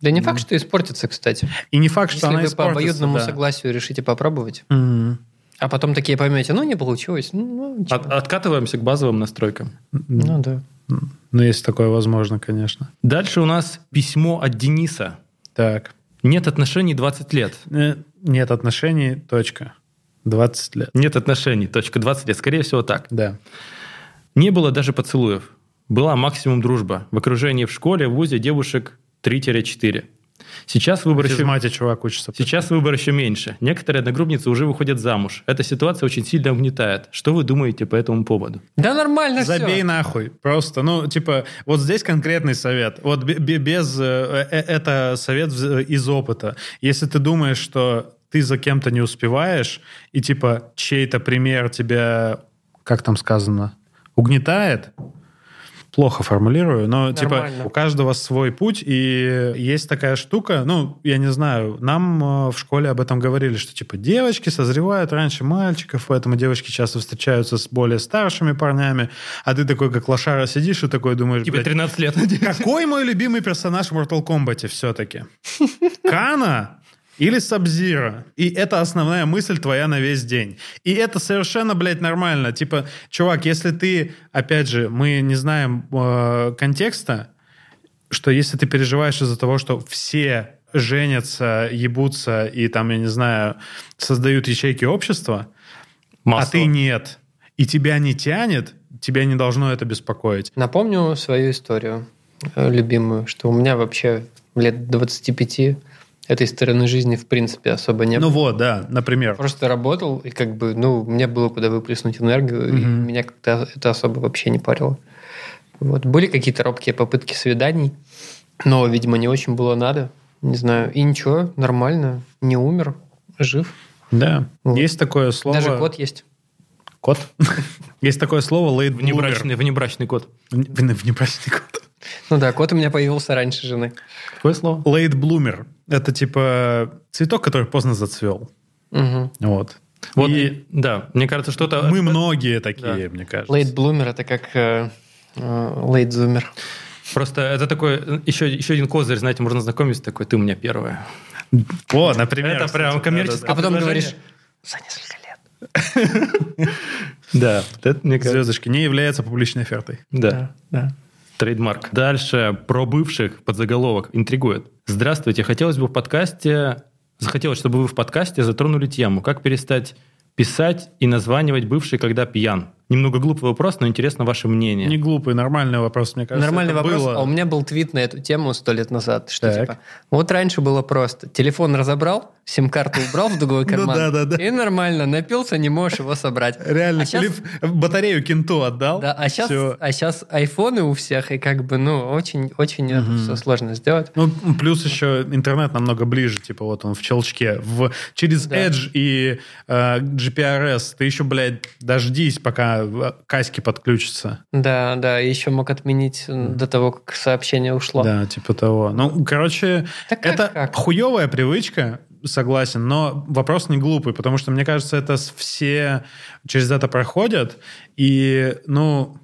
Да не факт, что испортится, кстати. И не факт, что Если она вы по обоюдному да. согласию решите попробовать, Мгм. а потом такие поймете, ну, не получилось. Ну, ничего. От- откатываемся к базовым настройкам. ну да. Ну, если такое возможно, конечно. Дальше у нас письмо от Дениса. Так. Нет отношений 20 лет. Э, Нет отношений, точка. 20 лет. Нет отношений, точка, 20 лет. Скорее всего, так. Да. Не было даже поцелуев. Была максимум дружба. В окружении в школе, в ВУЗе девушек 3-4. Сейчас выбор еще... Чувак учится. Сейчас выбор еще меньше. Некоторые одногруппницы уже выходят замуж. Эта ситуация очень сильно угнетает. Что вы думаете по этому поводу? Да нормально Забей все. нахуй. Просто, ну, типа, вот здесь конкретный совет. Вот бе- бе- без... э, э, Это совет вз- из опыта. Если ты думаешь, что ты за кем-то не успеваешь, и, типа, чей-то пример тебя, как там сказано, угнетает, плохо формулирую, но типа Нормально. у каждого свой путь, и есть такая штука, ну, я не знаю, нам э, в школе об этом говорили, что типа девочки созревают раньше мальчиков, поэтому девочки часто встречаются с более старшими парнями, а ты такой, как лошара, сидишь и такой думаешь, Тебе «Блядь, 13 лет. какой мой любимый персонаж в Mortal Kombat все-таки? Кана или Сабзира? И это основная мысль твоя на весь день. И это совершенно, блядь, нормально. Типа, чувак, если ты, опять же, мы не знаем э, контекста, что если ты переживаешь из-за того, что все женятся, ебутся и там, я не знаю, создают ячейки общества, а ты нет, и тебя не тянет, тебя не должно это беспокоить. Напомню свою историю э, любимую, что у меня вообще лет 25 этой стороны жизни в принципе особо не Ну было. вот, да, например. Просто работал, и как бы, ну, мне было куда выплеснуть энергию, и Мгм. меня как-то это особо вообще не парило. Вот. Были какие-то робкие попытки свиданий, но, видимо, не очень было надо. Не знаю. И ничего, нормально. Не умер, жив. Да. Вот. Есть такое слово... Даже кот есть. Кот? Есть такое слово late Внебрачный, внебрачный кот. Внебрачный кот. Ну да, кот у меня появился раньше жены. Какое слово? Late bloomer. Это типа цветок, который поздно зацвел. Мгм. Вот. Вот, И да, мне кажется, что-то... мы многие такие, Да. мне кажется. Late bloomer это как э, э, late zoomer. Просто это такой, еще, еще один козырь, знаете, можно знакомиться, такой, ты у меня первая. О, например. Это прям коммерческое А потом говоришь, за несколько лет. Да, это, мне кажется, Звездочки не является публичной офертой. да. да. Trademark. Дальше про бывших подзаголовок интригует. Здравствуйте, хотелось бы в подкасте, захотелось, чтобы вы в подкасте затронули тему, как перестать писать и названивать бывшей, когда пьян. Немного глупый вопрос, но интересно ваше мнение. Не глупый, нормальный вопрос, мне кажется. Нормальный вопрос. было. А у меня был твит на эту тему сто лет назад, что Так. типа, вот раньше было просто. Телефон разобрал, сим-карту убрал в другой Ну карман. да, да, да. И нормально, напился, не можешь его собрать. Реально, А батарею кенту отдал. Да, а сейчас, а сейчас айфоны у всех, и как бы, ну, очень, очень все сложно сделать. Ну, плюс еще интернет намного ближе, типа вот он в щелчке. В, через Да. Edge и э, GPRS ты еще, блядь, дождись, пока каськи подключатся. Да, да, еще мог отменить м, до того, как сообщение ушло. Да, типа того. Ну, короче, Так как- это как? хуевая привычка, согласен, но вопрос не глупый, потому что, мне кажется, это все через это проходят, и, ну,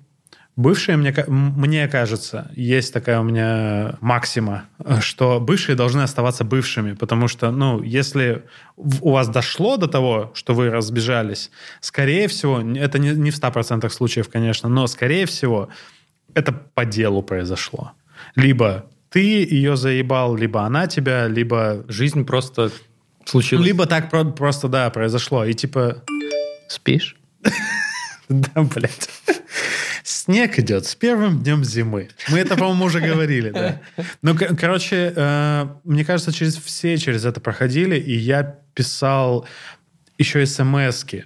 бывшие, мне, мне кажется, есть такая у меня максима, что бывшие должны оставаться бывшими, потому что, ну, если у вас дошло до того, что вы разбежались, скорее всего, это не, не в 100% случаев, конечно, но, скорее всего, это по делу произошло. Либо ты ее заебал, либо она тебя, либо... Жизнь просто случилась. Либо так про- просто, да, произошло. И типа, Спишь? да, блядь. Снег идет с первым днем зимы. Мы это, по-моему, уже говорили, да. Ну, ко- короче, э, мне кажется, через все через это проходили, и я писал еще смс-ки.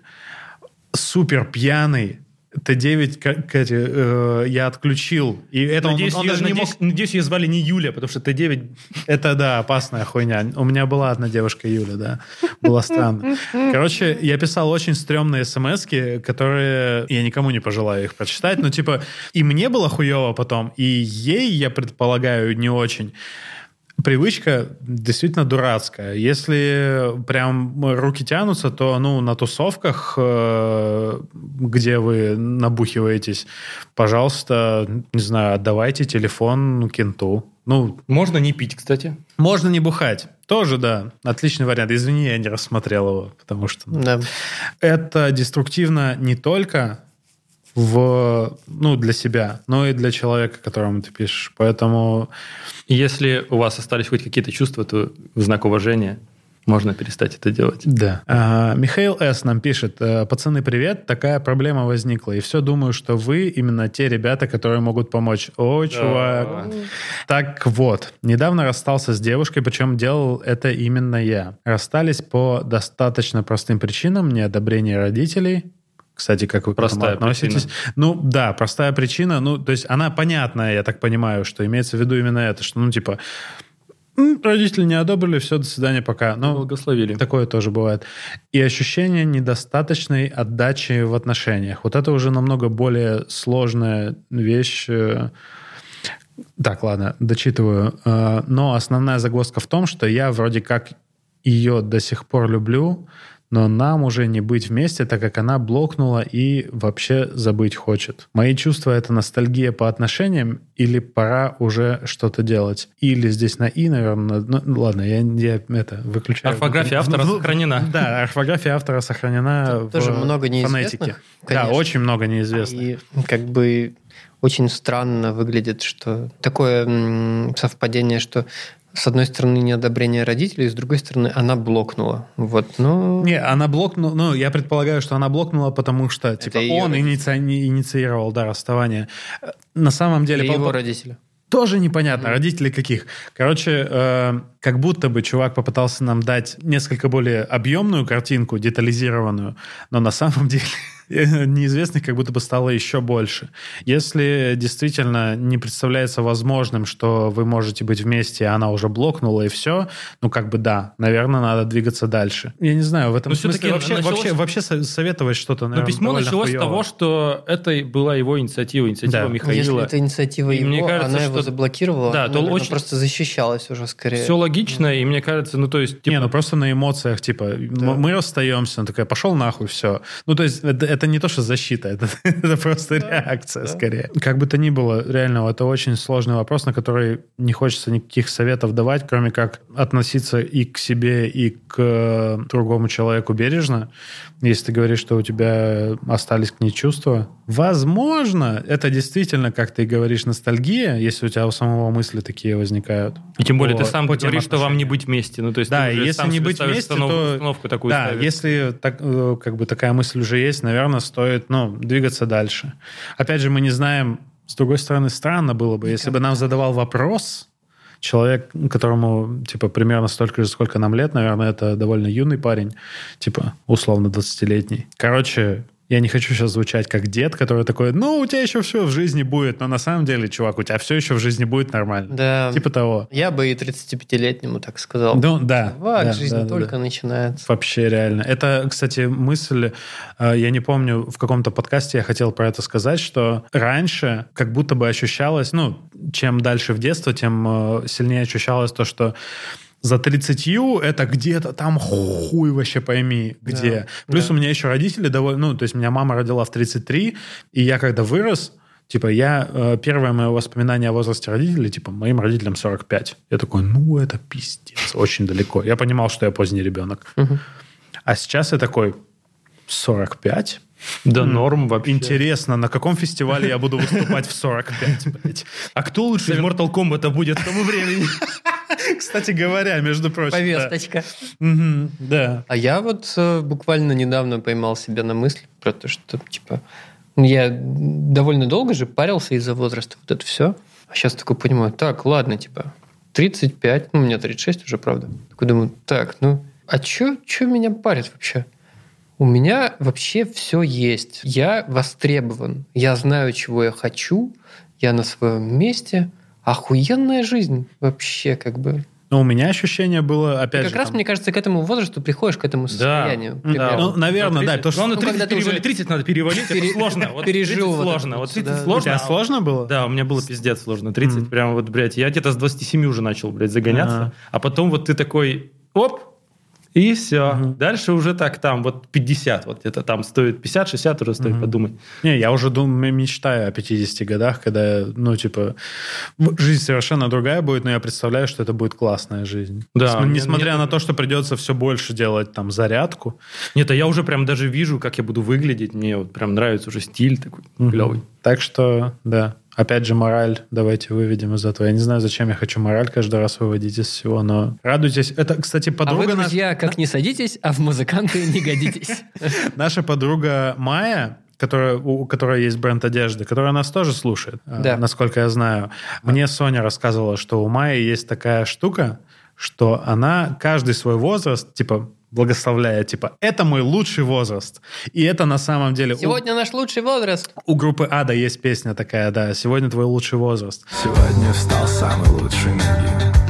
Супер пьяный. Т9 к- к- эти, э, я отключил. И это он- Надеюсь, он, ее, даже не мог надеюсь, надеюсь, ее звали не Юля, потому что Т9 Это, да, опасная хуйня. У меня была одна девушка, Юля, да. Было странно. Короче, я писал очень стрёмные смс которые... Я никому не пожелаю их прочитать. Но, типа, и мне было хуево потом, и ей, я предполагаю, не очень. Привычка действительно дурацкая. Если прям руки тянутся, то ну, на тусовках, э, где вы набухиваетесь, пожалуйста, не знаю, отдавайте телефон кенту. Ну, можно не пить, кстати. можно не бухать. Тоже, да. Отличный вариант. Извини, я не рассмотрел его, потому что Да. это деструктивно не только в, ну, для себя, но и для человека, которому ты пишешь. Поэтому Если у вас остались хоть какие-то чувства, то в знак уважения можно перестать это делать. Да. А, Михаил С. нам пишет. «Э, Пацаны, привет. Такая проблема возникла. И все думаю, что вы именно те ребята, которые могут помочь. О, чувак. Так вот, недавно расстался с девушкой, причем делал это именно я. Расстались по достаточно простым причинам. Неодобрение родителей. Кстати, как вы Простая к этому относитесь? Ну, да, простая причина. Ну, то есть она понятная, я так понимаю, что имеется в виду именно это, что, ну, типа, родители не одобрили, все, до свидания, пока. Ну, Благословили. Такое тоже бывает. И ощущение недостаточной отдачи в отношениях. Вот это уже намного более сложная вещь. э. Так, ладно, дочитываю. Э, Но основная загвоздка в том, что я вроде как ее до сих пор люблю, но нам уже не быть вместе, так как она блокнула и вообще забыть хочет. Мои чувства — это ностальгия по отношениям или пора уже что-то делать? Или здесь на «и», наверное. Ну, ладно, я, я это выключаю. Орфография автора Ну, сохранена. Да, орфография автора сохранена Тут в тоже много неизвестных, фонетике. Да, конечно. очень много неизвестных. И как бы очень странно выглядит, что такое совпадение, что с одной стороны неодобрение родителей, с другой стороны она блокнула. Вот, ну... Не, она блокнула, ну, я предполагаю, что она блокнула, потому что, типа, её он иници- инициировал, да, расставание. На самом деле... Или по- его родители. Тоже непонятно, родители каких. Короче, э, как будто бы чувак попытался нам дать несколько более объемную картинку, детализированную, но на самом деле неизвестных как будто бы стало еще больше. Если действительно не представляется возможным, что вы можете быть вместе, и она уже блокнула, и все, ну как бы да, наверное, надо двигаться дальше. Я не знаю, в этом Но смысле вообще, началось- вообще, вообще со- советовать что-то, Но наверное, письмо довольно началось с хуёво. того, что это была его инициатива, инициатива Да. Михаила. Если это инициатива И его, мне кажется, она его что- заблокировала, Да, она, то наверное, очень- просто защищалась уже скорее. Все логично, и мне кажется, ну то есть... Не, ну просто на эмоциях, типа, м- мы расстаемся, она такая, пошел нахуй, все. Ну, то есть это, это не то, что защита, это, это просто реакция скорее. Как бы то ни было, реально, это очень сложный вопрос, на который не хочется никаких советов давать, кроме как относиться и к себе, и к э, другому человеку бережно. Если ты говоришь, что у тебя остались к ней чувства, возможно, это действительно, как ты говоришь, ностальгия, если у тебя у самого мысли такие возникают. И тем более ты По- сам по говоришь, что вам не быть вместе. Ну, то есть Да, если не быть вместе, то- установку такую Да, ставишь. если так, э, как бы такая мысль уже есть, наверное, стоит ну, двигаться дальше. Опять же, мы не знаем, с другой стороны, странно было бы, если бы нам задавал вопрос человек, которому, типа, примерно столько же, сколько нам лет, наверное, это довольно юный парень, типа, условно 20-летний. Короче, я не хочу сейчас звучать как дед, который такой, ну, у тебя еще все в жизни будет, но на самом деле, чувак, у тебя все еще в жизни будет нормально. Да. Типа того. Я бы и 35-летнему так сказал. Ну, да. Чувак, да, жизнь да, только да. начинается. Вообще реально. Это, кстати, мысль, э, я не помню, в каком-то подкасте я хотел про это сказать, что раньше как будто бы ощущалось, ну, чем дальше в детство, тем э, сильнее ощущалось то, что за 30 это где-то там хуй вообще пойми где. Да, Плюс да. у меня еще родители довольно... Ну, то есть меня мама родила в 33, и я когда вырос, Типа, я, э, первое мое воспоминание о возрасте родителей, типа, моим родителям 45. Я такой, ну, это пиздец, очень далеко. Я понимал, что я поздний ребенок. А сейчас я такой, 45? Да, норм вообще. Интересно, на каком фестивале я буду выступать в 45, блядь? А кто лучше из Mortal Kombat будет к тому времени? Кстати говоря, между прочим. да. Повесточка. Да. А я вот э, буквально недавно поймал себя на мысли про то, что, типа, ну, я довольно долго же парился из-за возраста, вот это все. А сейчас такой понимаю, так, ладно, типа, 35, ну, у меня 36 уже, правда. Такой думаю, так, ну, а чё, чё меня парит вообще? У меня вообще все есть. Я востребован. Я знаю, чего я хочу. Я на своем месте. Охуенная жизнь вообще, как бы. Но у меня ощущение было, опять Ты же... как раз, там- мне кажется, к этому возрасту приходишь, к этому состоянию. Да. примерно. Ну, наверное, да. потому что- Главное, Ну, 30 когда ты уже перевалить. 30 надо перевалить, это пере- сложно. Вот пережил 30 вот это сложно. вот Вот 30 сюда. У сложно. тебя а- сложно было? Да, у меня было пиздец сложно. 30 Мгм. прям вот, блядь, я где-то с 27 уже начал, блядь, загоняться. Ага. А потом вот ты такой, оп, и все. Мгм. Дальше уже так там, вот 50, вот где-то там стоит 50-60 уже стоит Мгм. подумать. Не, я уже думаю, мечтаю о 50 годах, когда, ну, типа, жизнь совершенно другая будет, но я представляю, что это будет классная жизнь. Да, Несм- мне- Несмотря мне- на то, что придется все больше делать там зарядку. Нет, а я уже прям даже вижу, как я буду выглядеть. Мне вот прям нравится уже стиль такой Мгм. клевый. Так что, да. Опять же, мораль давайте выведем из этого. Я не знаю, зачем я хочу мораль каждый раз выводить из всего, но радуйтесь. Это, кстати, А подруга вы, наша- друзья, как не садитесь, а в музыканты не годитесь. Наша подруга Майя, которая, у которой есть бренд одежды, которая нас тоже слушает, э, Да. насколько я знаю. Мне Соня рассказывала, что у Майи есть такая штука, что она каждый свой возраст, типа, благословляет, типа, это мой лучший возраст. И это на самом деле... у- Сегодня наш лучший возраст. У, группы Ада есть песня такая, да, «Сегодня твой лучший возраст». Сегодня встал самый лучший Мы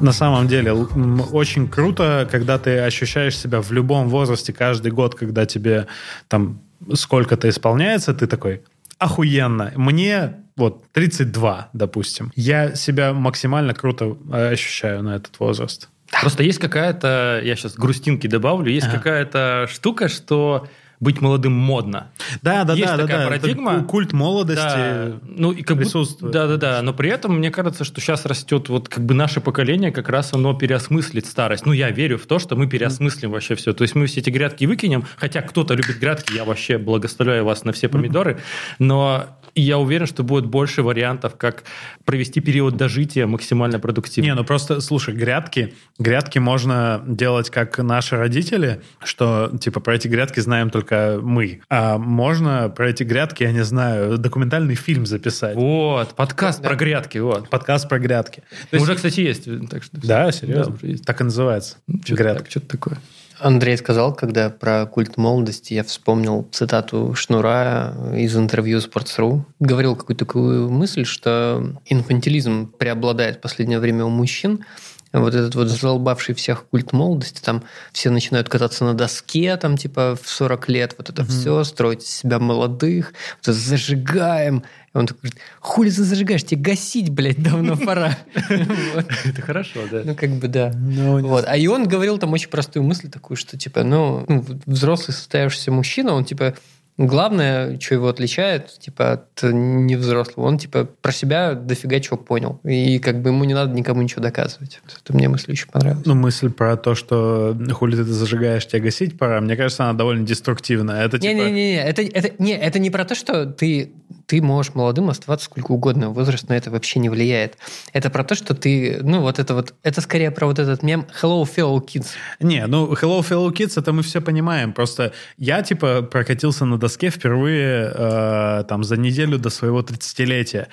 На самом деле, очень круто, когда ты ощущаешь себя в любом возрасте каждый год, когда тебе там сколько-то исполняется, ты такой, охуенно. Мне вот 32, допустим. Я себя максимально круто э, ощущаю на этот возраст. Просто есть какая-то, я сейчас грустинки добавлю, есть Ага. какая-то штука, что быть молодым модно. Да, да, Есть да, такая да. парадигма. Это культ молодости. Да, ну и как будто, присутствует. да, да, да. Но при этом мне кажется, что сейчас растет вот как бы наше поколение, как раз оно переосмыслит старость. Ну я верю в то, что мы переосмыслим вообще все. То есть мы все эти грядки выкинем, хотя кто-то любит грядки, я вообще благословляю вас на все помидоры, но я уверен, что будет больше вариантов, как провести период дожития максимально продуктивно. Не, ну просто, слушай, грядки, грядки можно делать как наши родители, что, типа, про эти грядки знаем только мы. А можно про эти грядки, я не знаю, документальный фильм записать. Вот, подкаст Да. про грядки, вот. Подкаст про грядки. То есть- Уже, кстати, есть. Так что Да, серьезно? Да, уже есть. Так и называется. Что-то Грядка. так, что-то такое. Андрей сказал, когда про культ молодости, я вспомнил цитату Шнура из интервью Sports.ru. Говорил какую-то такую мысль, что инфантилизм преобладает в последнее время у мужчин. Вот этот вот задолбавший всех культ молодости, там все начинают кататься на доске, там типа в 40 лет, вот это все, строить себя молодых, вот это зажигаем. И он такой говорит, хули ты зажигаешь, тебе гасить, блядь, давно пора. Это хорошо, да. Ну, как бы, да. Ну, Вот. А и он говорил там очень простую мысль такую, что, типа, ну, ну, взрослый состоявшийся мужчина, он, типа, Главное, что его отличает, типа, от невзрослого, он, типа, про себя дофига чего понял. И как бы ему не надо никому ничего доказывать. Это мне мысль очень понравилась. Ну, мысль про то, что хули ты зажигаешь, тебя гасить пора, мне кажется, она довольно деструктивная. Это типа... Не-не-не, это, это, не, это не про то, что ты, ты можешь молодым оставаться сколько угодно, возраст на это вообще не влияет. Это про то, что ты, ну, вот это вот, это скорее про вот этот мем «Hello, fellow kids». Не, ну, Hello Fellow Kids, это мы все понимаем. Просто я, типа, прокатился на доске впервые э, там за неделю до своего 30-летия.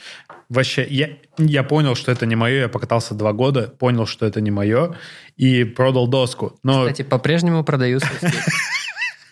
Вообще, я, я понял, что это не мое, я покатался два года, понял, что это не мое, и продал доску. Но Кстати, по-прежнему скейт.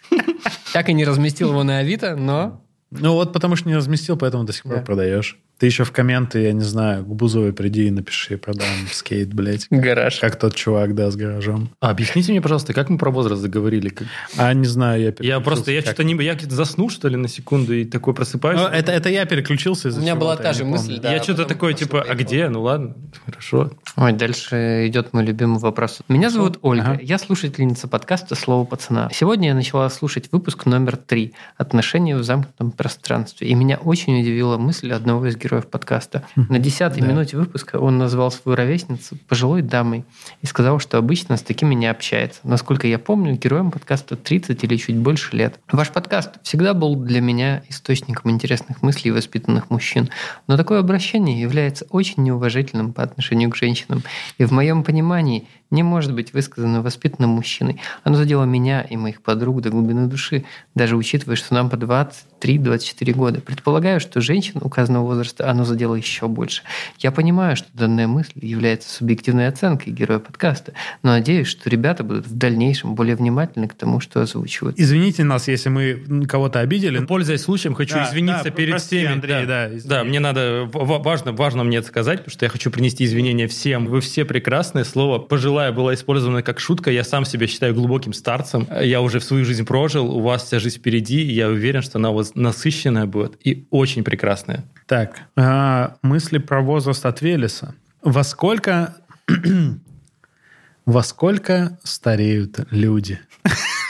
Так и не разместил его на Авито, но Ну вот потому что не разместил, поэтому до сих пор Да. продаешь. Ты еще в комменты, я не знаю, к Бузовой приди и напиши, продам скейт, блядь. гараж. Как тот чувак, да, с гаражом. А объясните мне, пожалуйста, как мы про возраст заговорили? Как- А, не знаю, я Я просто, я как- что-то не... Я где-то заснул, что ли, на секунду и такой просыпаюсь. Ну, это, это я переключился из-за У меня была та же мысль, помню. да. я что-то такое, типа, а где? Ну ладно, хорошо. Ой, дальше идет мой любимый вопрос. Меня зовут Ольга. Ага. Я слушательница подкаста «Слово пацана». Сегодня я начала слушать выпуск номер три «Отношения в замкнутом пространстве». И меня очень удивила мысль одного из героев подкаста. На десятой минуте выпуска он назвал свою ровесницу пожилой дамой и сказал, что обычно с такими не общается. Насколько я помню, героям подкаста 30 или чуть больше лет. Ваш подкаст всегда был для меня источником интересных мыслей воспитанных мужчин. Но такое обращение является очень неуважительным по отношению к женщинам. И в моем понимании не может быть высказано воспитанным мужчиной. Оно задело меня и моих подруг до глубины души, даже учитывая, что нам по 23-24 года. Предполагаю, что женщин указанного возраста оно задело еще больше. Я понимаю, что данная мысль является субъективной оценкой героя подкаста, но надеюсь, что ребята будут в дальнейшем более внимательны к тому, что озвучивают. Извините нас, если мы кого-то обидели. Пользуясь случаем, хочу Да, извиниться да, перед прости, всеми. Андрей, да, да, извини. мне надо, важно, важно мне это сказать, потому что я хочу принести извинения всем. Вы все прекрасные. Слово «пожилая» было использовано как шутка. Я сам себя считаю глубоким старцем. Я уже свою жизнь прожил, у вас вся жизнь впереди, и я уверен, что она у вас насыщенная будет и очень прекрасная. Так, а, мысли про возраст от Велеса. Во сколько... Во сколько стареют люди?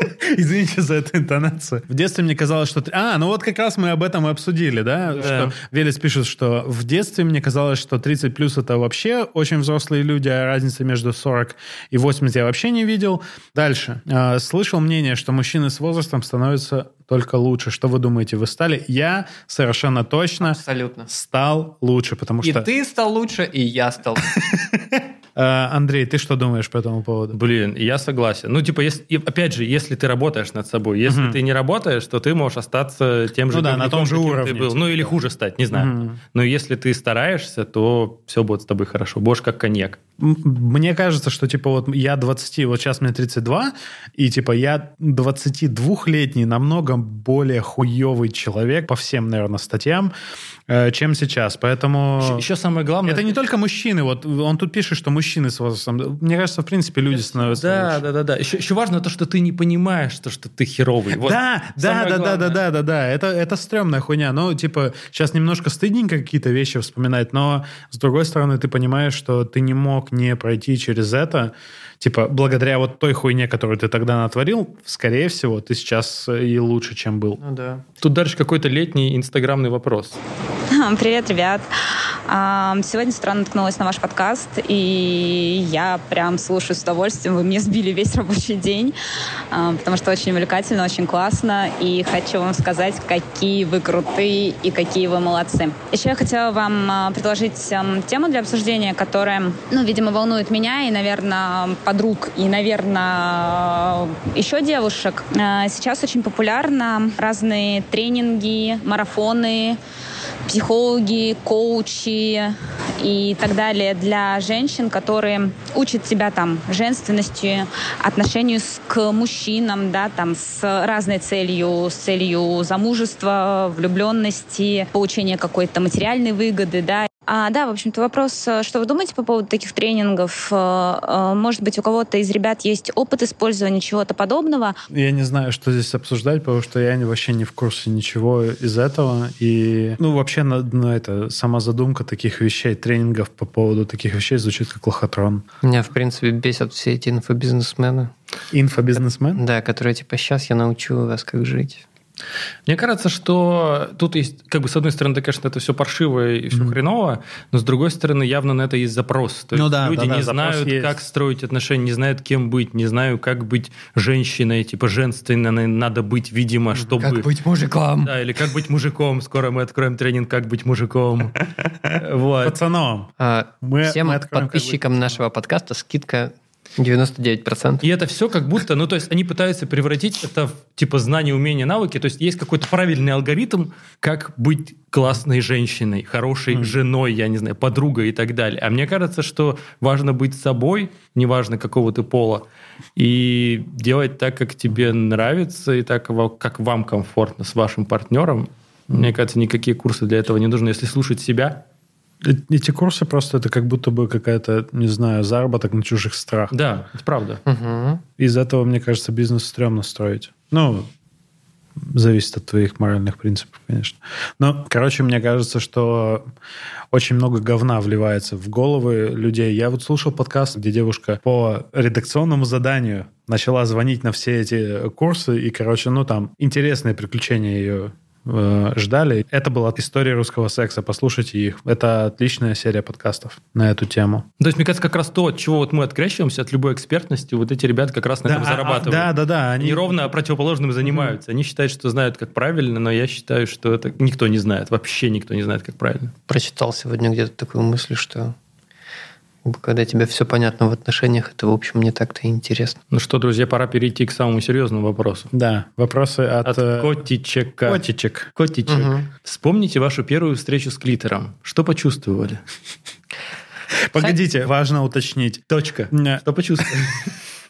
Извините за эту интонацию. В детстве мне казалось, что... А, ну вот как раз мы об этом и обсудили, да? Что Велес пишет, что в детстве мне казалось, что 30 плюс это вообще очень взрослые люди, а разницы между 40 и 80 я вообще не видел. Дальше. А, Слышал мнение, что мужчины с возрастом становятся только лучше. Что вы думаете, вы стали? Я совершенно точно Абсолютно. стал лучше, потому И что... ты стал лучше, и я стал Э, Андрей, ты что думаешь по этому поводу? Блин, я согласен. Ну, типа, если, опять же, если ты работаешь над собой, если ты не работаешь, то ты можешь остаться тем же Ну да, на том же уровне, ты был. типа, Ну, или да. хуже стать, не знаю. Мгм. Но если ты стараешься, то все будет с тобой хорошо. Будешь как коньяк. Мне кажется, что, типа, вот я 20, вот сейчас мне 32, и, типа, я 22-летний, намного более хуевый человек по всем, наверное, статьям, э, чем сейчас. Поэтому... Еще самое главное... Это не только мужчины. Вот он тут пишет, что мужчины с возрастом... Мне кажется, в принципе, люди становятся Да, лучше. да, да, да. Еще, еще важно то, что ты не понимаешь, то, что ты херовый. Вот да, да, да, да, да, да, да, да. Это, это стрёмная хуйня. Ну, типа, сейчас немножко стыдненько какие-то вещи вспоминать, но с другой стороны, ты понимаешь, что ты не мог не пройти через это. Типа, благодаря вот той хуйне, которую ты тогда натворил, скорее всего, ты сейчас и лучше, чем был. Ну да. Тут дальше какой-то летний инстаграмный вопрос. Привет, ребят. Сегодня с утра наткнулась на ваш подкаст, и я прям слушаю с удовольствием. Вы мне сбили весь рабочий день, потому что очень увлекательно, очень классно. И хочу вам сказать, какие вы крутые и какие вы молодцы. Еще я хотела вам а, предложить тему для обсуждения, которая, ну, видимо, волнует меня и, наверное, подруг, и, наверное, еще девушек. А, Сейчас очень популярно разные тренинги, марафоны, психологи, коучи и так далее для женщин, которые учат себя там женственности, отношению с, к мужчинам, да, там с разной целью, с целью замужества, влюбленности, получения какой-то материальной выгоды, да. А, да, в общем-то, вопрос, э, что вы думаете по поводу таких тренингов? Э, э, Может быть, у кого-то из ребят есть опыт использования чего-то подобного? Я не знаю, что здесь обсуждать, потому что я вообще не в курсе ничего из этого. И, ну, вообще, на, на это, сама задумка таких вещей, тренингов по поводу таких вещей звучит как лохотрон. Меня, в принципе, бесят все эти инфобизнесмены. Инфобизнесмен? Да, которые типа, сейчас я научу вас, как жить. Мне кажется, что тут есть, как бы, с одной стороны, да, конечно, это все паршиво и все хреново, но с другой стороны, явно на это есть запрос. То Ну есть да, люди да, да, не знают, есть. как строить отношения, не знают, кем быть, не знают, как быть женщиной, типа, женственной надо быть, видимо, чтобы... Как быть мужиком? Да, или как быть мужиком. Скоро мы откроем тренинг «Как быть мужиком». Вот. Пацаном. А, Мы- Всем подписчикам нашего подкаста скидка 99%. И это все как будто, ну, то есть они пытаются превратить это в, типа, знание, умения, навыки. То есть есть какой-то правильный алгоритм, как быть классной женщиной, хорошей женой, я не знаю, подругой и так далее. А мне кажется, что важно быть собой, неважно какого ты пола, и делать так, как тебе нравится, и так, как вам комфортно с вашим партнером. Мне кажется, никакие курсы для этого не нужны. Если слушать себя, Эти курсы просто это как будто бы какая-то, не знаю, заработок на чужих страх. да, это правда. Мгм. Из этого, мне кажется, бизнес стрёмно строить. Ну, зависит от твоих моральных принципов, конечно. Но, короче, мне кажется, что очень много говна вливается в головы людей. Я вот слушал подкаст, где девушка по редакционному заданию начала звонить на все эти курсы, и, короче, ну, там интересные приключения ее э, ждали. Это была история русского секса. Послушайте их. Это отличная серия подкастов на эту тему. То есть, мне кажется, как раз то, от чего вот мы открещиваемся, от любой экспертности, вот эти ребята как раз на этом Да, а- зарабатывают. Да, да, да. Они ровно противоположным занимаются. Они считают, что знают, как правильно, но я считаю, что это никто не знает. Вообще никто не знает, как правильно. Прочитал сегодня где-то такую мысль, что когда тебе все понятно в отношениях, это, в общем, не так-то и интересно. Ну что, друзья, пора перейти к самому серьезному вопросу. Да, вопросы от, От э, котичека. котичек. Котичек. Мгм. Вспомните вашу первую встречу с клитором. Что почувствовали? Погодите, важно уточнить. Точка. Не, Что почувствовали?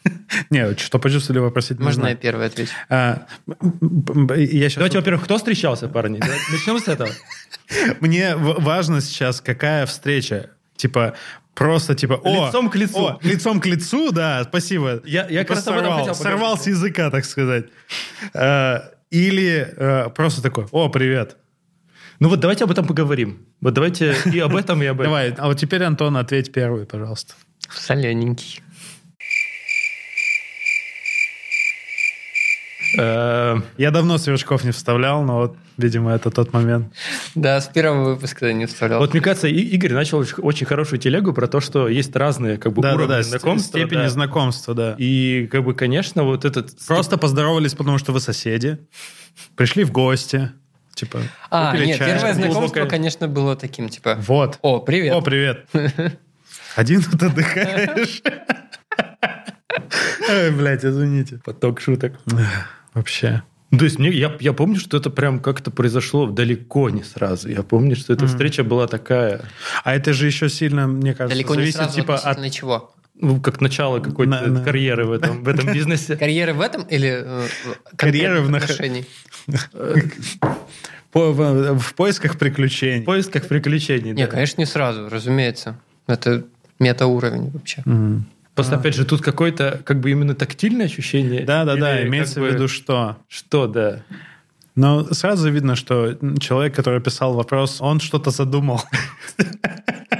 не, что почувствовали вопросить Можно я первый отвечу? А, я Давайте, во-первых, кто встречался, парни? Начнем с этого. Мне важно сейчас, какая встреча. Типа, просто типа... О, Лицом к лицу. о, лицом к лицу, да, спасибо. Я- я Типа как раз об этом сорвал, хотел сорвал с языка, так сказать. А, Или э, просто такой, о, привет. Ну вот давайте об этом поговорим. Вот давайте и об этом, и об этом. Давай, а вот теперь, Антон, ответь первый, пожалуйста. Солененький. Я давно сверчков не вставлял, но вот, видимо, это тот момент. Да, с первого выпуска не вставлял. Вот мне кажется, И- Игорь начал очень- хорошую телегу про то, что есть разные как бы уровни да, знакомства. степени да. знакомства, да. И как бы, конечно, вот этот... Просто поздоровались, потому что вы соседи. Пришли в гости. Типа, а, нет, чай. первое знакомство, глубокое. конечно, было таким, типа, Вот. о, привет. О, привет. Один тут отдыхаешь. Ой, блядь, извините. Поток шуток. Вообще. То есть мне, я, я помню, что это прям как-то произошло далеко не сразу. Я помню, что эта встреча была такая, А это же еще сильно, мне кажется, Далеко не зависит сразу типа от... чего? ну, как начало какой-то На- на- карьеры в этом, в этом бизнесе. Карьеры в этом или э, Карьеры в по- в, в поисках В приключений. поисках приключений. Не, конечно, не сразу, разумеется. Это метауровень вообще. Просто, опять же, тут какое-то как бы именно тактильное ощущение. Да-да-да, имеется как в виду что? Что, да. Но сразу видно, что человек, который писал вопрос, он что-то задумал.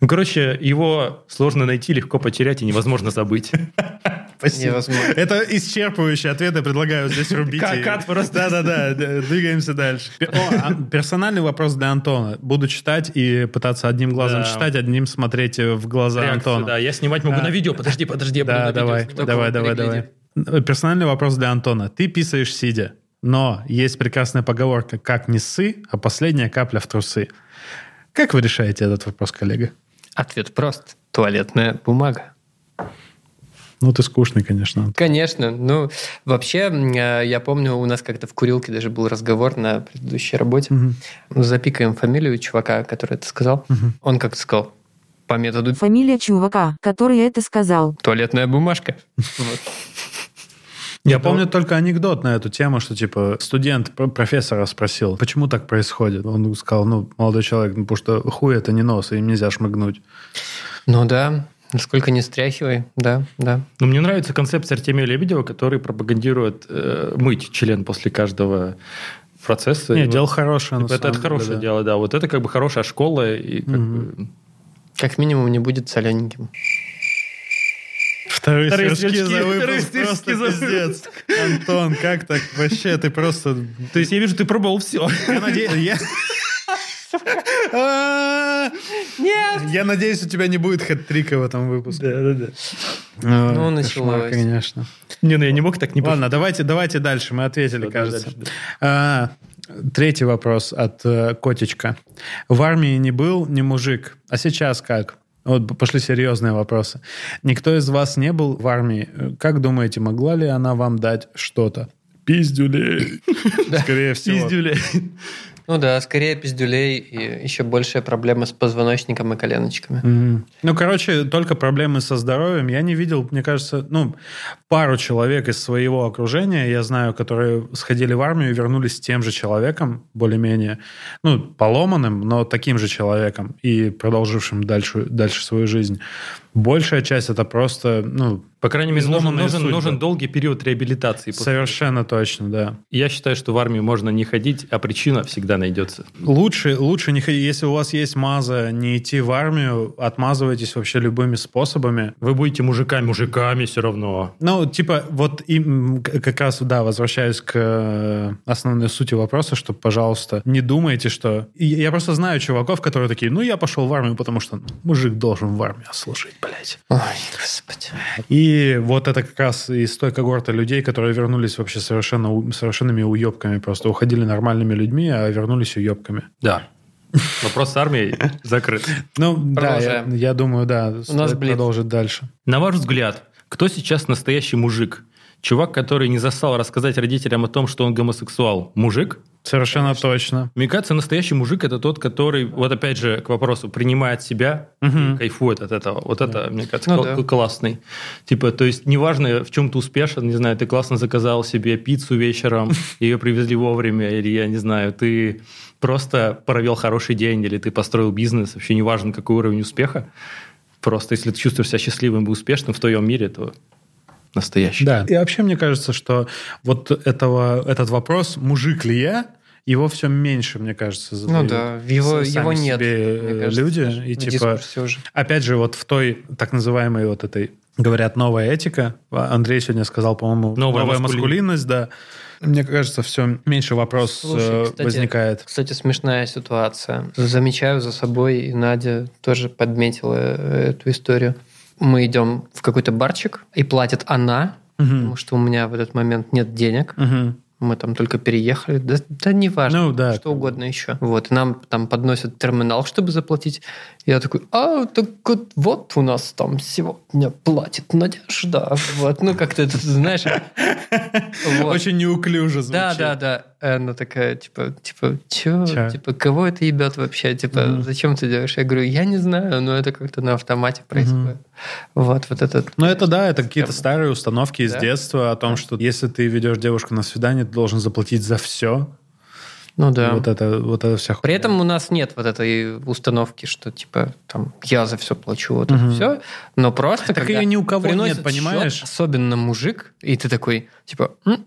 Ну, короче, его сложно найти, легко потерять и невозможно забыть. Спасибо. Невозможно. Это исчерпывающий ответ, я предлагаю здесь рубить. Кат- и- кат просто. Да-да-да, двигаемся дальше. О, а, персональный вопрос для Антона. Буду читать и пытаться одним глазом Да. читать, одним смотреть в глаза Реакцию, Антона. да, я снимать могу А. на видео. Подожди, подожди, я буду на Да, видео давай, давай, давай, давай. Персональный вопрос для Антона. Ты писаешь сидя, но есть прекрасная поговорка «как не ссы, а последняя капля в трусы». Как вы решаете этот вопрос, коллега? Ответ прост. Туалетная бумага. Ну, ты скучный, конечно. Конечно. Ну, вообще, э, я помню, у нас как-то в курилке даже был разговор на предыдущей работе. Мгм. Запикаем фамилию чувака, который это сказал. Он как сказал? По методу Фамилия чувака, который это сказал. туалетная бумажка. Я Это- помню только анекдот на эту тему, что типа студент про- профессора спросил, почему так происходит. Он сказал, ну, молодой человек, ну, потому что хуй это не нос, им нельзя шмыгнуть. Ну да, насколько не стряхивай. Да, да. Но мне нравится концепция Артемия Лебедева, который пропагандирует э, мыть член после каждого процесса. Не, дело вот, хорошее. типа, это, это хорошее деле, да. дело, да. Вот это как бы хорошая школа. И как Мгм. бы- Как минимум не будет солененьким. Вторые, Вторые свежки свежки, за выпуск, вторые просто за пиздец. Антон, как так? Вообще, ты просто... То есть я вижу, ты пробовал все. Я надеюсь... Я... Нет! Я надеюсь, у тебя не будет хэт-трика в этом выпуске. Да-да-да. Ну, Ну, началось. конечно. Не, ну я не мог так не Ладно, давайте, давайте дальше. Мы ответили, кажется. А, третий вопрос от э, Котичка. В армии не был, не мужик. А сейчас как? Вот пошли серьезные вопросы. Никто из вас не был в армии. Как думаете, могла ли она вам дать что-то? Пиздюлей. Скорее всего. Пиздюля. Ну да, скорее пиздюлей и еще большая проблема с позвоночником и коленочками. Мгм. Ну, короче, только проблемы со здоровьем. Я не видел, мне кажется, ну, пару человек из своего окружения, я знаю, которые сходили в армию и вернулись с тем же человеком, более-менее, ну, поломанным, но таким же человеком и продолжившим дальше, дальше свою жизнь. Большая часть это просто, ну, По крайней мере, нужен, нужен, судьбы. нужен долгий период реабилитации. после совершенно точно, да. Я считаю, что в армию можно не ходить, а причина всегда найдется. Лучше, лучше не ходить. Если у вас есть маза, не идти в армию, отмазывайтесь вообще любыми способами. Вы будете мужиками, мужиками все равно. Ну, типа, вот и м, к- как раз, да, возвращаюсь к э, основной сути вопроса, что, пожалуйста, не думайте, что... Я просто знаю чуваков, которые такие, ну, я пошел в армию, потому что мужик должен в армию служить, блядь. Ой, господи. И вот это как раз из той когорты людей, которые вернулись вообще совершенно у- совершенными уебками, просто уходили нормальными людьми, а вернулись уебками. Да. Вопрос с армией закрыт. Ну, да, я, я думаю, да, стоит блиц. продолжить дальше. На ваш взгляд, кто сейчас настоящий мужик? Чувак, который не застал рассказать родителям о том, что он гомосексуал. Мужик? Совершенно точно. Мне кажется, настоящий мужик это тот, который, вот опять же, к вопросу, принимает себя, и кайфует от этого. Вот это, мне кажется, Ну кл- да. классный. Типа, то есть, неважно, в чем ты успешен, не знаю, ты классно заказал себе пиццу вечером, ее привезли вовремя, или, я не знаю, ты просто провел хороший день, или ты построил бизнес, вообще неважно, какой уровень успеха. Просто если ты чувствуешь себя счастливым и успешным в твоем мире, то настоящий. Да. И вообще мне кажется, что вот этого, этот вопрос, мужик ли я, его все меньше, мне кажется, Ну задают да, его, сами его нет. себе, мне э, кажется, люди. И типа, уже. опять же, вот в той так называемой вот этой, говорят, новая этика, Андрей сегодня сказал, по-моему, Новая новая, маскулинность. маскулинность, да. Мне кажется, все меньше вопрос Слушай, э, кстати, возникает. Кстати, смешная ситуация. Замечаю за собой, и Надя тоже подметила э, эту историю. Мы идем в какой-то барчик, и платит она, потому что у меня в этот момент нет денег. Мгм. Мы там только переехали. Да, да не важно. Ну, да. Что угодно еще. Вот. Нам там подносят терминал, чтобы заплатить. Я такой, а, так вот, вот у нас там сегодня платит Надежда. Вот. Ну, как-то это, знаешь... вот. Очень неуклюже звучит. Да, да, да. Она такая, типа, типа, чё? Чё? Типа, кого это ебет вообще? Типа, зачем ты делаешь? Я говорю, я не знаю, но это как-то на автомате происходит. Вот, вот этот... Ну, это да, это какие-то старые установки из Да. детства о том, что если ты ведешь девушку на свидание, ты должен заплатить за все. Ну да. Вот это, вот это вся При этом у нас нет вот этой установки, что типа там я за все плачу, вот Мгм. это все. Но просто Так когда её ни у кого нет, понимаешь? счет, особенно мужик, и ты такой, типа, «М,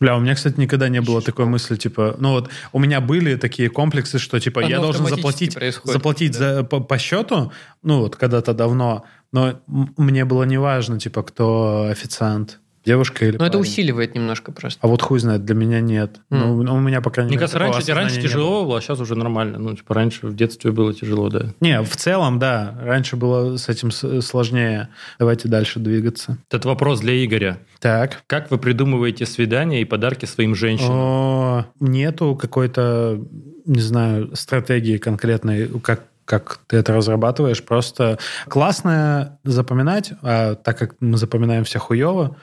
Бля, у меня, кстати, никогда не было такой мысли, типа, ну вот у меня были такие комплексы, что типа Оно я должен заплатить, заплатить да. за, по, по счету, ну вот когда-то давно, но мне было неважно, типа, кто официант, девушка или ну это парень. усиливает немножко просто. А вот хуй знает, для меня нет. Ну, у меня, по крайней Мне мере, кажется, раньше, раньше тяжело было, а сейчас уже нормально. Ну, типа, раньше в детстве было тяжело, да. Не, в целом, да. Раньше было с этим сложнее. Давайте дальше двигаться. Этот вопрос для Игоря. Так. Как вы придумываете свидания и подарки своим женщинам? О, нету какой-то, не знаю, стратегии конкретной, как как ты это разрабатываешь. Просто классно запоминать, а так как мы запоминаем все хуево,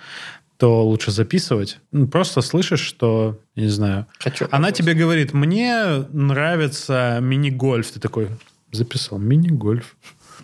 то лучше записывать. Ну, Просто слышишь, что, я не знаю, Хочу она вопрос. тебе говорит, мне нравится мини-гольф. Ты такой, записал, мини-гольф.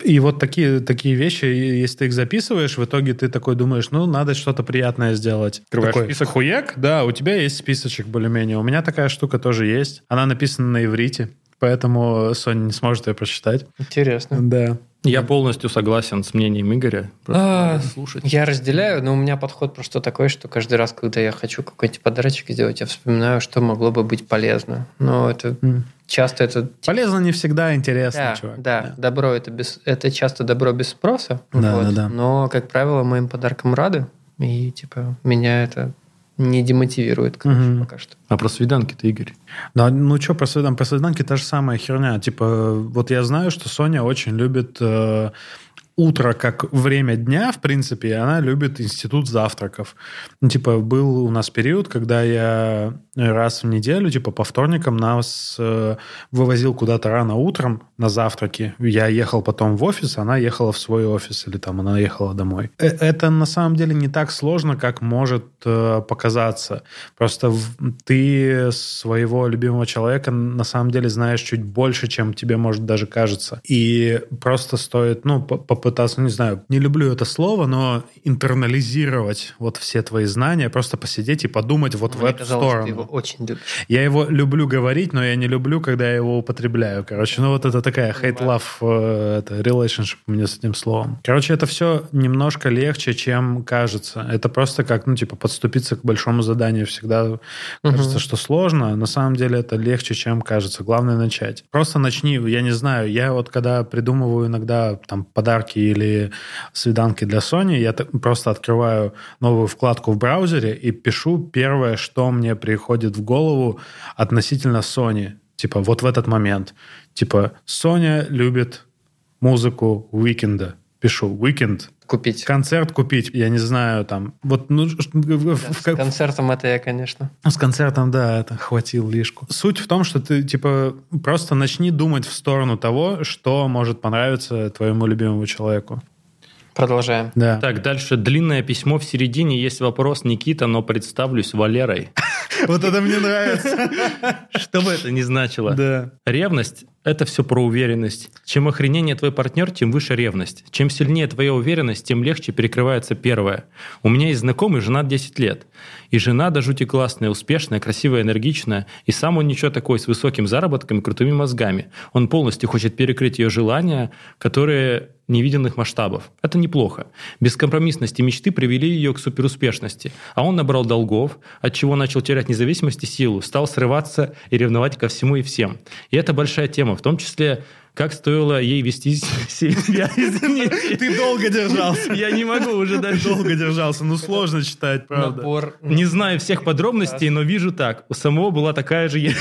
И вот такие, такие вещи, если ты их записываешь, в итоге ты такой думаешь, ну, надо что-то приятное сделать. Открываешь Такой, список. Хуяк? Да, у тебя есть списочек более-менее. У меня такая штука тоже есть. Она написана на иврите, поэтому Соня не сможет ее прочитать. Интересно. Да. Я полностью согласен с мнением Игоря. Просто А, слушать. Я разделяю, но у меня подход просто такой, что каждый раз, когда я хочу какой-нибудь подарочек сделать, я вспоминаю, что могло бы быть полезно. Но это М. часто это... Полезно не всегда интересно, Да, чувак. да, добро это без, это часто добро без спроса. Да, вот. да, да. Но, как правило, моим подаркам рады. И типа меня это не демотивирует, короче, Мгм. пока что. А про свиданки-то, Игорь? Да, ну что, про свидан- про свиданки та же самая херня. Типа, вот я знаю, что Соня очень любит э, утро как время дня, в принципе, она любит институт завтраков. Ну, типа, был у нас период, когда я раз в неделю, типа, по вторникам нас э, вывозил куда-то рано утром на завтраки. Я ехал потом в офис, она ехала в свой офис, или там она ехала домой. Э, Это на самом деле не так сложно, как может э, показаться. Просто в- ты своего любимого человека на самом деле знаешь чуть больше, чем тебе, может, даже кажется. И просто стоит, ну, по- попытаться, не знаю, не люблю это слово, но интернализировать вот все твои знания, просто посидеть и подумать вот в Мне эту казалось, сторону. ты его очень любишь. Я его люблю говорить, но я не люблю, когда я его употребляю. Короче, ну вот это такая hate-love э, это relationship у меня с этим словом. Короче, это все немножко легче, чем кажется. Это просто как, ну, типа, подступиться к большому заданию всегда кажется, что сложно. На самом деле это легче, чем кажется. Главное начать. Просто начни, я не знаю, я вот когда придумываю иногда там подарки или свиданки для Сони, я просто открываю новую вкладку в браузере и пишу первое, что мне приходит в голову относительно Сони. Типа вот в этот момент. Типа Соня любит музыку Уикенда. Пишу Уикенд. Купить. Концерт купить, я не знаю, там, вот, ну, в- С в- концертом это я, конечно. с концертом, да, это хватил лишку. Суть в том, что ты, типа, просто начни думать в сторону того, что может понравиться твоему любимому человеку. Продолжаем. Да. Так, дальше длинное письмо в середине. Есть вопрос, Никита, но представлюсь Валерой. Вот это мне нравится. Что бы это ни значило. Да. Ревность – это все про уверенность. Чем охренение твой партнер, тем выше ревность. Чем сильнее твоя уверенность, тем легче перекрывается первая. У меня есть знакомый, жена 10 лет. И жена до жути классная, успешная, красивая, энергичная. И сам он ничего такой, с высоким заработком и крутыми мозгами. Он полностью хочет перекрыть ее желания, которые невиданных масштабов. Это неплохо. Бескомпромиссность и мечты привели ее к суперуспешности. А он набрал долгов, от чего начал терять независимость и силу, стал срываться и ревновать ко всему и всем. И это большая тема, в том числе, как стоило ей вести себя. Извините. Ты долго держался. Я не могу уже Ты дальше. долго держался. Ну, сложно читать, правда. Набор. Не знаю всех подробностей, но вижу так. У самого была такая же...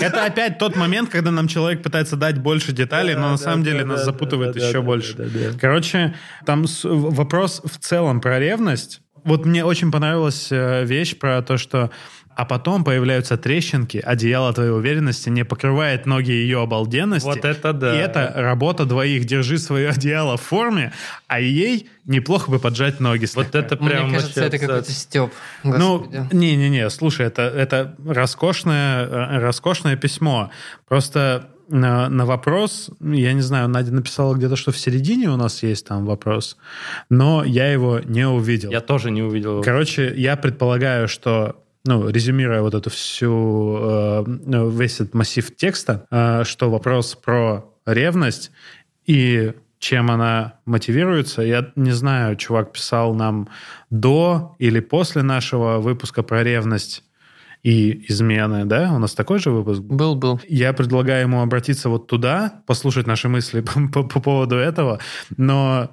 Это опять тот момент, когда нам человек пытается дать больше деталей, но на самом деле нас запутывает еще больше. Короче, там вопрос в целом про ревность. Вот мне очень понравилась э, вещь про то, что а потом появляются трещинки, одеяло твоей уверенности не покрывает ноги ее обалденности. Вот это да. И это работа двоих. Держи свое одеяло в форме, а ей неплохо бы поджать ноги. Вот слегка. это прям Мне кажется, это какой-то степ. Ну, не-не-не, слушай, это, это роскошное, э, роскошное письмо. Просто на, на вопрос, я не знаю, Надя написала где-то, что в середине у нас есть там вопрос, но я его не увидел. Я тоже не увидел. его. Короче, я предполагаю, что ну, резюмируя вот эту всю, э, ну, весь этот массив текста, э, что вопрос про ревность и чем она мотивируется. Я не знаю, чувак писал нам до или после нашего выпуска про ревность и измены, да? У нас такой же выпуск был? Был, был. Я предлагаю ему обратиться вот туда, послушать наши мысли по, по- по поводу этого, но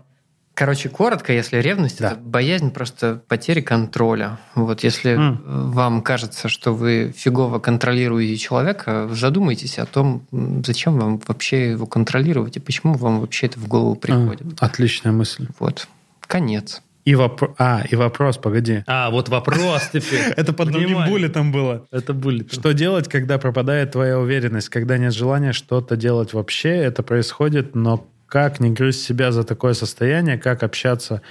Короче, коротко, если ревность Да. это боязнь просто потери контроля. Вот если М. вам кажется, что вы фигово контролируете человека, задумайтесь о том, зачем вам вообще его контролировать и почему вам вообще это в голову приходит. А, отличная мысль. Вот. Конец. И вопрос... А, и вопрос, погоди. А, вот вопрос теперь. Это под другим буллетом было. Это будет. Что делать, когда пропадает твоя уверенность, когда нет желания что-то делать вообще? Это происходит, но как не грызть себя за такое состояние, как общаться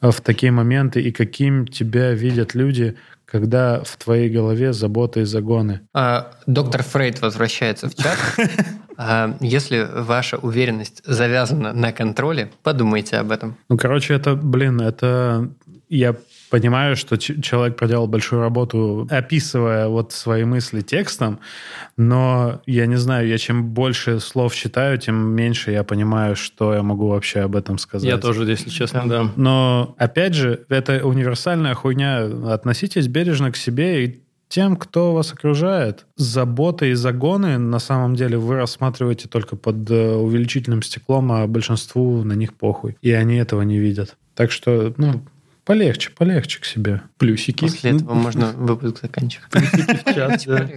э, в такие моменты и каким тебя видят люди, когда в твоей голове заботы и загоны? А, Доктор Фрейд возвращается в чат. А, Если ваша уверенность завязана на контроле, подумайте об этом. Ну, короче, это, блин, это... Я понимаю, что человек проделал большую работу, описывая вот свои мысли текстом, но я не знаю, я чем больше слов читаю, тем меньше я понимаю, что я могу вообще об этом сказать. Я тоже, если честно, да. Но, опять же, это универсальная хуйня. Относитесь бережно к себе и тем, кто вас окружает. Заботы и загоны, на самом деле, вы рассматриваете только под э, увеличительным стеклом, а большинству на них похуй. И они этого не видят. Так что, ну, полегче, полегче к себе. Плюсики. После этого можно выпуск заканчивать. в чат, да.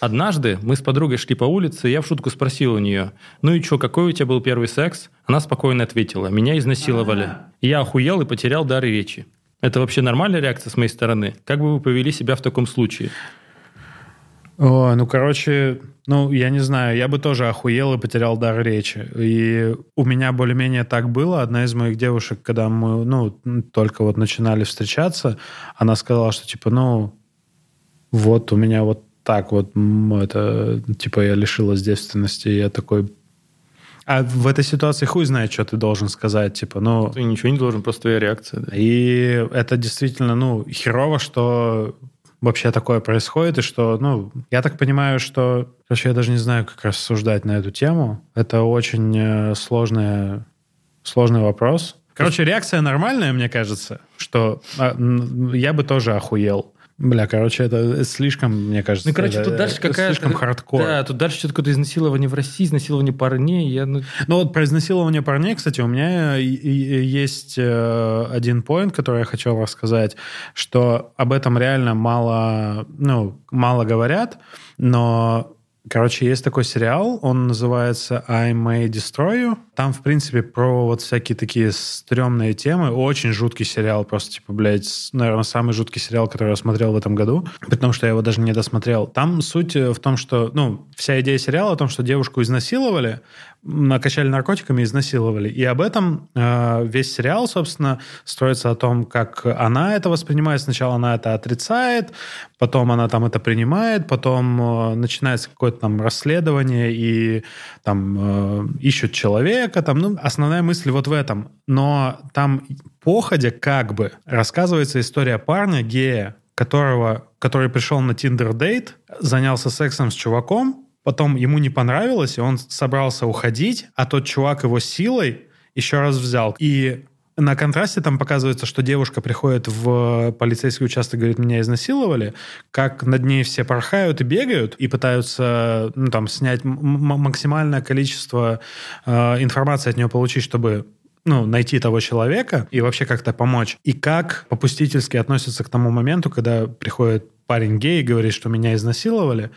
Однажды мы с подругой шли по улице, и я в шутку спросил у нее, ну и что, какой у тебя был первый секс? Она спокойно ответила, меня изнасиловали. Я охуел и потерял дар речи. Это вообще нормальная реакция с моей стороны? Как бы вы повели себя в таком случае? О, ну, короче, ну, я не знаю, я бы тоже охуел и потерял дар речи. И у меня более-менее так было. Одна из моих девушек, когда мы, ну, только вот начинали встречаться, она сказала, что, типа, ну, вот у меня вот так вот, это, типа, я лишилась девственности, и я такой... А в этой ситуации хуй знает, что ты должен сказать, типа, ну... Ты ничего не должен, просто твоя реакция. да. И это действительно, ну, херово, что вообще такое происходит, и что, ну, я так понимаю, что, короче, я даже не знаю, как рассуждать на эту тему. Это очень э, сложная, сложный вопрос. Короче, реакция нормальная, мне кажется, что а, я бы тоже охуел. Бля, короче, это слишком, мне кажется, Ну, короче, тут дальше какая-то... слишком хардкор. Да, тут дальше что-то какое-то изнасилование в России, изнасилование парней. Я, ну, Ну вот про изнасилование парней, кстати, у меня есть э, один поинт, который я хотел рассказать, что об этом реально мало, ну, мало говорят, но Короче, есть такой сериал, он называется I May Destroy You. Там, в принципе, про вот всякие такие стрёмные темы. Очень жуткий сериал, просто, типа, блядь, наверное, самый жуткий сериал, который я смотрел в этом году, потому что я его даже не досмотрел. Там суть э, в том, что, ну, вся идея сериала о том, что девушку изнасиловали, накачали наркотиками и изнасиловали. И об этом э, весь сериал, собственно, строится о том, как она это воспринимает. Сначала она это отрицает, потом она там это принимает, потом э, начинается какое-то там расследование и там э, ищут человека. Там, ну, основная мысль вот в этом. Но там походя как бы рассказывается история парня, гея, которого, который пришел на Tinder дейт, занялся сексом с чуваком, потом ему не понравилось, и он собрался уходить, а тот чувак его силой еще раз взял. И на контрасте там показывается, что девушка приходит в полицейский участок, говорит, меня изнасиловали, как над ней все порхают и бегают, и пытаются ну, там, снять максимальное количество э, информации от нее получить, чтобы ну, найти того человека и вообще как-то помочь. И как попустительски относятся к тому моменту, когда приходит парень гей и говорит, что меня изнасиловали,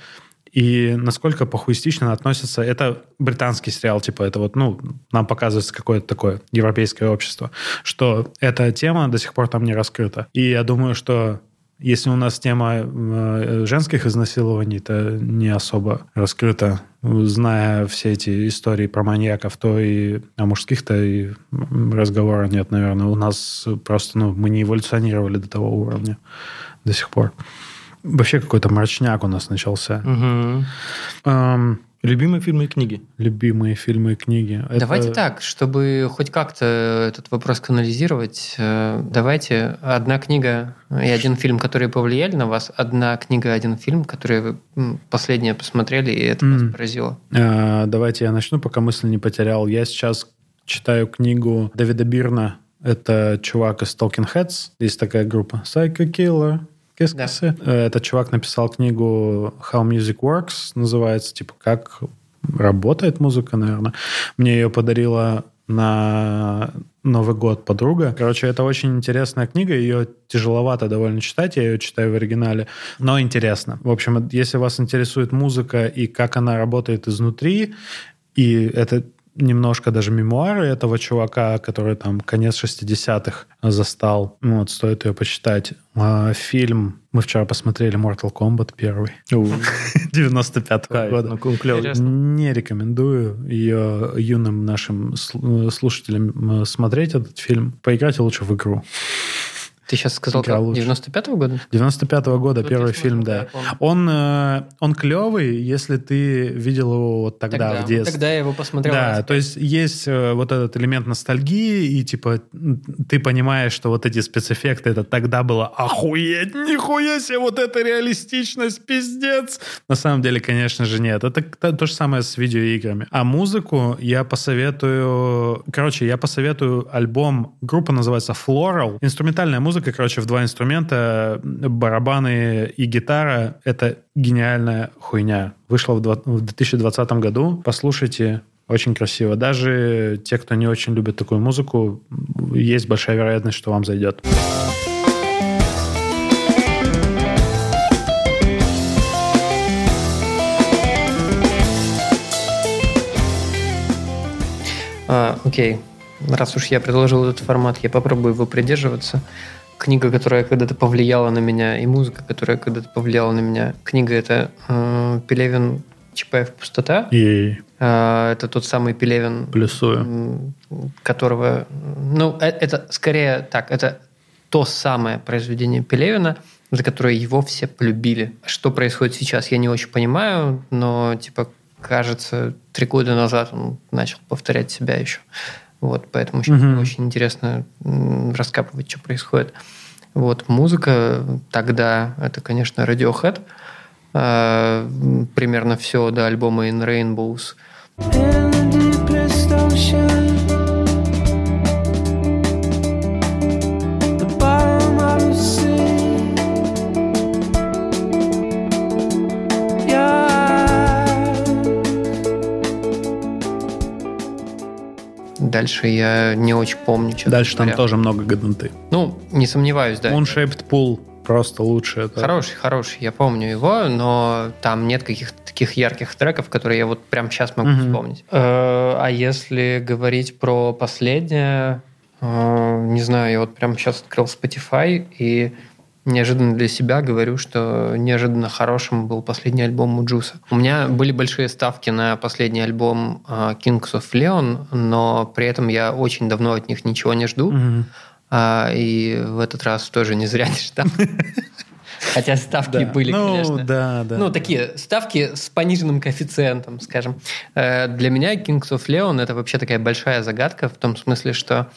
и насколько похуистично относятся... Это британский сериал, типа, это вот, ну, нам показывается какое-то такое европейское общество, что эта тема до сих пор там не раскрыта. И я думаю, что если у нас тема э, женских изнасилований, то не особо раскрыта, зная все эти истории про маньяков, то и о мужских-то и разговора нет, наверное. У нас просто, ну, мы не эволюционировали до того уровня до сих пор. Вообще какой-то мрачняк у нас начался. Мгм. Эм, Любимые фильмы и книги. любимые фильмы и книги. Это- Давайте так, чтобы хоть как-то этот вопрос канализировать, э, давайте одна книга и один фильм, которые повлияли на вас, одна книга, один фильм, которые вы последнее посмотрели, и это вас М. поразило. Э, Давайте я начну, пока мысль не потерял. Я сейчас читаю книгу Дэвида Бирна. Это чувак из Talking Heads. Есть такая группа. Psycho Killer. Que Да. Э, Этот чувак написал книгу How Music Works, называется, типа, как работает музыка, наверное. Мне ее подарила на Новый год подруга. Короче, это очень интересная книга, ее тяжеловато довольно читать, я ее читаю в оригинале, но интересно. В общем, если вас интересует музыка и как она работает изнутри, и это немножко даже мемуары этого чувака, который там конец 60-х застал. Ну, Вот, стоит ее почитать. А, Фильм мы вчера посмотрели Mortal Kombat первый. 95-го Кайф, года. ну. Не рекомендую ее юным нашим сл- слушателям смотреть этот фильм. Поиграйте лучше в игру. Ты сейчас сказал, как, лучше. 95-го года? 95-го года, Вот первый я фильм, смотрел, да. Он, э, он клевый, если ты видел его вот тогда, в детстве. Тогда я его посмотрел. Да, то есть есть э, вот этот элемент ностальгии, и типа ты понимаешь, что вот эти спецэффекты, это тогда было охуеть, нихуя себе, вот эта реалистичность, пиздец. На самом деле, конечно же, нет. Это то, то же самое с видеоиграми. А музыку я посоветую... Короче, я посоветую альбом, группа называется Floral. Инструментальная музыка, короче, в два инструмента, барабаны и гитара. Это гениальная хуйня. Вышла в 2020 году. Послушайте, очень красиво. Даже те, кто не очень любит такую музыку, есть большая вероятность, что вам зайдет. А, окей. Раз уж я предложил этот формат, я попробую его придерживаться. Книга, которая когда-то повлияла на меня, и музыка, которая когда-то повлияла на меня. Книга это э, Пелевин Чапаев Пустота. И А, это тот самый Пелевин, плюсую. которого... Ну, э- это скорее так, это то самое произведение Пелевина, за которое его все полюбили. Что происходит сейчас, я не очень понимаю, но, типа, кажется, три года назад он начал повторять себя еще. Вот, поэтому сейчас Мгм. очень интересно раскапывать, что происходит. Вот, музыка тогда, это, конечно, Radiohead. А, примерно все до альбома In Rainbows. Дальше я не очень помню, честно Дальше там говоря. тоже много годноты. Ну, не сомневаюсь, да. Moonshaped Pool просто лучше. Это... Хороший, хороший, я помню его, но там нет каких-то таких ярких треков, которые я вот прямо сейчас могу Мгм. вспомнить. Э, А если говорить про последнее, э, не знаю, я вот прямо сейчас открыл Spotify и неожиданно для себя говорю, что неожиданно хорошим был последний альбом у Джуса. У меня были большие ставки на последний альбом э, Kings of Leon, но при этом я очень давно от них ничего не жду. Мгм. А, и в этот раз тоже не зря не ждал. Хотя ставки Да. были, ну, конечно. да, да. Ну, такие ставки с пониженным коэффициентом, скажем. Э, Для меня Kings of Leon это вообще такая большая загадка в том смысле, что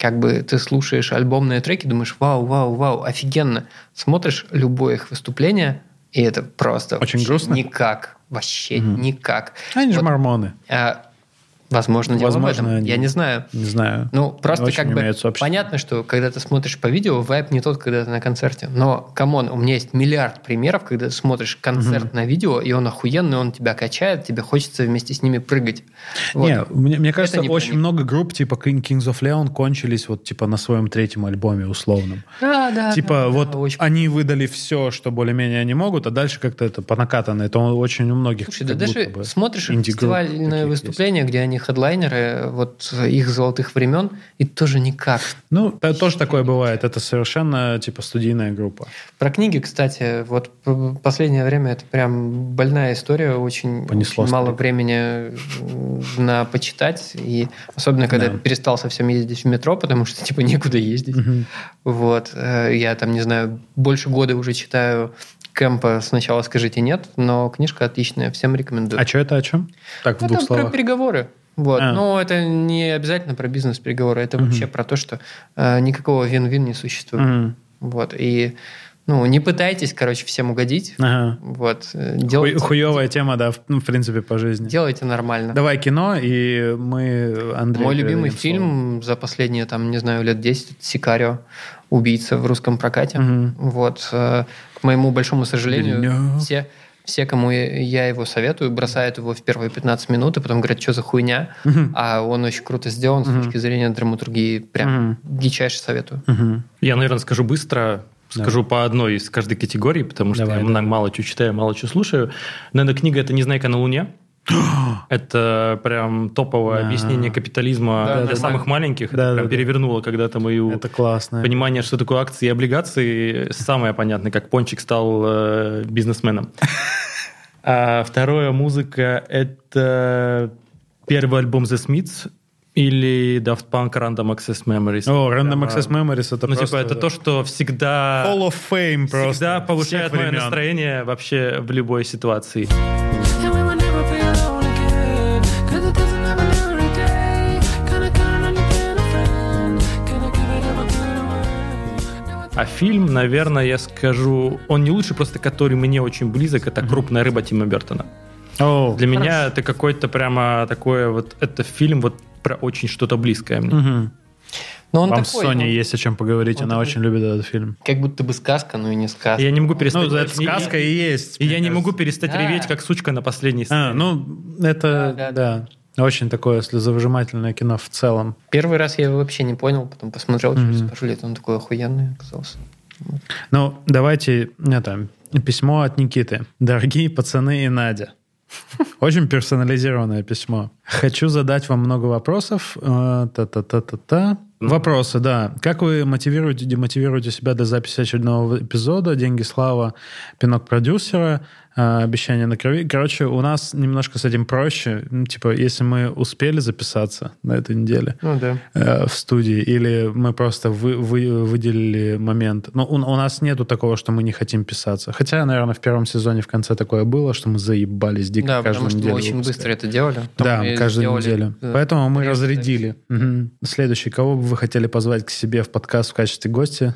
как бы ты слушаешь альбомные треки, думаешь, вау, вау, вау, офигенно. Смотришь любое их выступление, и это просто Очень грустно? никак. Вообще Мгм. никак. Они же Вот, мормоны. а, Возможно, дело в Возможно, этом. они- Я не знаю. Не знаю. Ну, просто Очень как бы понятно, что когда ты смотришь по видео, vibe не тот, когда ты на концерте. Но, come on, у меня есть миллиард примеров, когда ты смотришь концерт на видео, и он охуенный, он тебя качает, тебе хочется вместе с ними прыгать. Вот. Не, мне, мне кажется, не очень них. много групп типа King- Kings of Leon кончились вот типа на своем третьем альбоме условном. Да, да, типа да, да, вот очень- они выдали все, что более-менее они могут, а дальше как-то это по накатанной. Это очень у многих. Слушай, да даже бы смотришь фестивальные таких выступления, где они хедлайнеры, вот их золотых времен, и тоже никак. Ну, та- тоже такое бывает. Это совершенно типа студийная группа. Про книги, кстати, вот последнее время это прям больная история, очень, Понесло очень мало времени на почитать, и особенно когда Да. перестал совсем ездить в метро, потому что типа некуда ездить. Вот, э, я там, не знаю, больше года уже читаю Кэмпа «Сначала скажите нет», но книжка отличная, всем рекомендую. А что это о чем? Так, в Это двух про словах. переговоры. Вот. А. Но это не обязательно про бизнес-переговоры, это вообще про то, что э, никакого вин-вин не существует. Мгм. Вот. И ну, не пытайтесь, короче, всем угодить. Ага. Вот. Делайте, Хуевая тема, да, в, ну, в принципе, по жизни. делайте нормально. Давай кино, и мы, Андрей, Мой любимый передадим фильм за последние, там, не знаю, лет 10 это «Сикарио. Убийца» в русском прокате. Мгм. Вот. э, К моему большому сожалению, Вильнёв. все, все, кому я его советую, бросают его в первые 15 минут, и потом говорят, что за хуйня. Мгм. А он очень круто сделан с Мгм. точки зрения драматургии. Прям Мгм. дичайше советую. Мгм. Я, наверное, скажу быстро, скажу по одной из каждой категории, потому что Давай, я давай. мало что читаю, мало что слушаю. Наверное, книга «Это «Незнайка на Луне». Это прям топовое объяснение капитализма Да, для да, самых да. маленьких. Да, прям да. перевернуло когда-то мою Это классно. понимание, что такое акции и облигации. Самое понятное, как Пончик стал э, бизнесменом. А второе музыка – это первый альбом The Smiths. Или Daft Punk Random Access Memories. О, Random Прямо- Access Memories это Ну, просто... типа, это то, что всегда... Hall of Fame просто. Всегда повышает мое настроение вообще в любой ситуации. А фильм, наверное, я скажу, он не лучший, просто который мне очень близок, это «Крупная рыба» Тима Бертона. О, Для меня это какой-то прямо такое вот, это фильм вот про очень что-то близкое мне. мгм. Но он Вам с такой, Соней он есть о чем поговорить, он она такой- очень любит этот фильм. как будто бы сказка, но и не сказка. И я не могу перестать... Ну, это и- сказка и есть. И я не могу кажется. перестать Да. реветь, как сучка на последней сцене. А, ну, это, Да, да, да, очень такое слезовыжимательное кино в целом. Первый раз я его вообще не понял, потом посмотрел через Мгм. пару лет, он такой охуенный оказался. Ну, давайте, это, письмо от Никиты. Дорогие пацаны и Надя. Очень персонализированное письмо. Хочу задать вам много вопросов. Э, Та-та-та-та-та. Вопросы, да. Как вы мотивируете, демотивируете себя до записи очередного эпизода? Деньги, слава, пинок продюсера, обещание на крови. Короче, у нас немножко с этим проще. Ну, Типа, если мы успели записаться на этой неделе, Ну да. э, в студии, или мы просто вы, вы- выделили момент. Ну, у, у нас нету такого, что мы не хотим писаться. Хотя, наверное, в первом сезоне в конце такое было, что мы заебались дико Да, каждую потому что мы неделю очень выпускать. быстро это делали. Да, мы каждую сделали, неделю. э, Поэтому мы разрядили. Мгм. Следующий. Кого бы вы хотели позвать к себе в подкаст в качестве гостя,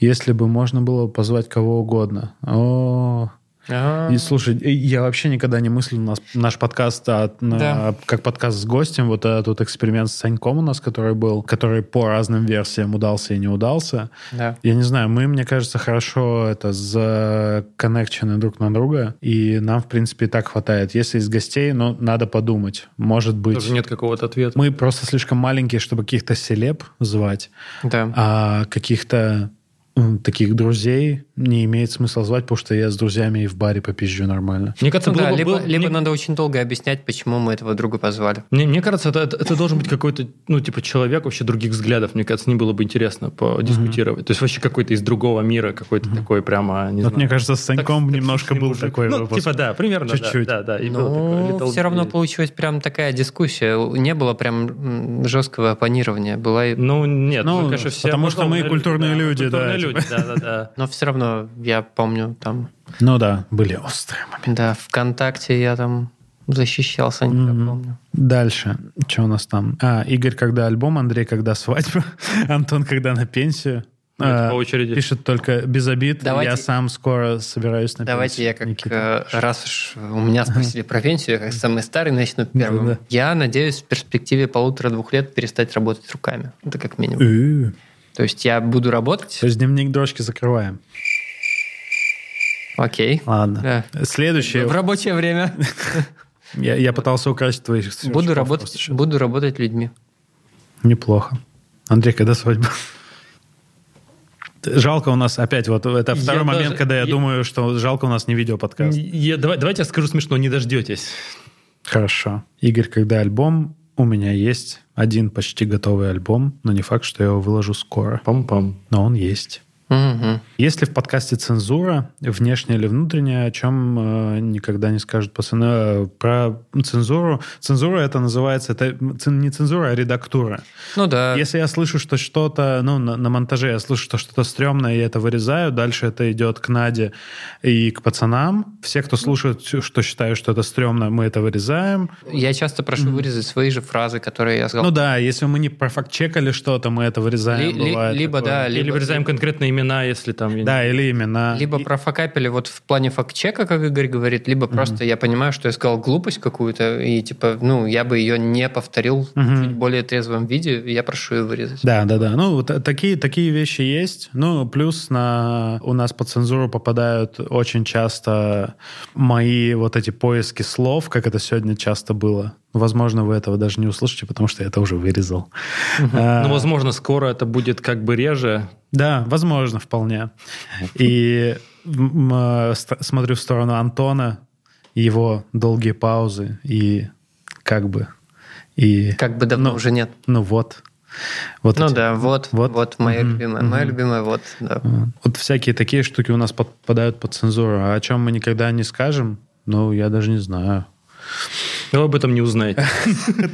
если бы можно было позвать кого угодно? О, А, и слушай, я вообще никогда не мыслил нас, наш подкаст от- на- Да. как подкаст с гостем. Вот этот вот эксперимент с Саньком у нас, который был, который по разным версиям удался и не удался. Да. Я не знаю, мы, мне кажется, хорошо это законнекчены друг на друга, и нам, в принципе, и так хватает. Если из гостей, ну, надо подумать. Может быть... Тоже нет какого-то ответа. Мы просто слишком маленькие, чтобы каких-то селеб звать, Да. а каких-то таких друзей не имеет смысла звать, потому что я с друзьями и в баре попизжу нормально. Мне кажется, Ну было да, бы- либо, было- либо мне- надо очень долго объяснять, почему мы этого друга позвали. Мне, мне кажется, это, это- это должен быть какой-то, ну, типа, человек вообще других взглядов. Мне кажется, не было бы интересно подискутировать. То есть вообще какой-то из другого мира, какой-то такой прямо, не Вот знаю. мне кажется, с Саньком Так- немножко был мужик. такой Ну, выпуск. типа, да, примерно, да, Чуть-чуть. Да, да, и был такой Ну, little все равно получилась прям такая дискуссия. Не было прям жесткого оппонирования. Была и- Ну, нет, Ну, мы, конечно, все потому что мы культурные люди, да. Люди, да, да, да. Но все равно, я помню, там, Ну да, были острые моменты. да, ВКонтакте я там защищал Санька, Мгм. помню. Дальше. Что у нас там? А, Игорь, когда альбом, Андрей, когда свадьба, Антон, когда на пенсию. Это А, по очереди. Пишет только без обид. Давайте- Я сам скоро собираюсь на Давайте пенсию. я как, Никита. э, раз уж у меня спросили про пенсию, я как самый старый начну первым. Да-да. Я надеюсь в перспективе полутора-двух лет перестать работать руками. Это как минимум. То есть я буду работать, То есть дневник дрожки закрываем. окей. Ладно. Да. Следующее. В рабочее время Я, я пытался украсть твоих буду работать, буду работать людьми. Неплохо. Андрей, когда свадьба? Жалко у нас опять, вот это второй Я момент, даже- когда я, я- думаю, что жалко у нас не видеоподкаст. Я- давай- давайте я скажу смешно, не дождетесь. Хорошо. Игорь, когда альбом? У меня есть один почти готовый альбом, но не факт, что я его выложу скоро. Пам-пам. Но он есть. Мгм. Есть ли в подкасте цензура, внешняя или внутренняя, о чем э, никогда не скажут пацаны? Э, Про цензуру. Цензура это называется, это цен- не цензура, а редактура. Ну да. Если я слышу, что что-то, ну, на, на монтаже я слышу, что что-то стрёмное, я это вырезаю, дальше это идет к Наде и к пацанам. Все, кто слушает, что считают, что это стрёмно, мы это вырезаем. Я часто прошу вырезать свои же фразы, которые я сказал. Ну да, если мы не профакт-чекали что-то, мы это вырезаем. Ли- ли- либо, такое. да, Или либо- вырезаем конкретные имена, если там... я не Да, или имена. Либо И- профокапили вот в плане факт-чека, как Игорь говорит, либо просто я понимаю, что я сказал глупость какую-то, и типа, ну, я бы ее не повторил в чуть более трезвом виде, я прошу ее вырезать. Да, да, да. Ну, вот такие, такие вещи есть. Ну, плюс на, у нас под цензуру попадают очень часто мои вот эти поиски слов, как это сегодня часто было. Возможно, вы этого даже не услышите, потому что я это уже вырезал. А, Ну, возможно, скоро это будет как бы реже. Да, возможно, вполне. И смотрю в сторону Антона, его долгие паузы, и как бы... И, Как бы давно Ну, уже нет. ну вот. Вот Ну эти- да, вот, вот. вот, моя Мгм, любимая, моя мгм. любимая, вот, да. Вот всякие такие штуки у нас подпадают под цензуру. А о чем мы никогда не скажем, ну, я даже не знаю. Но вы об этом не узнаете.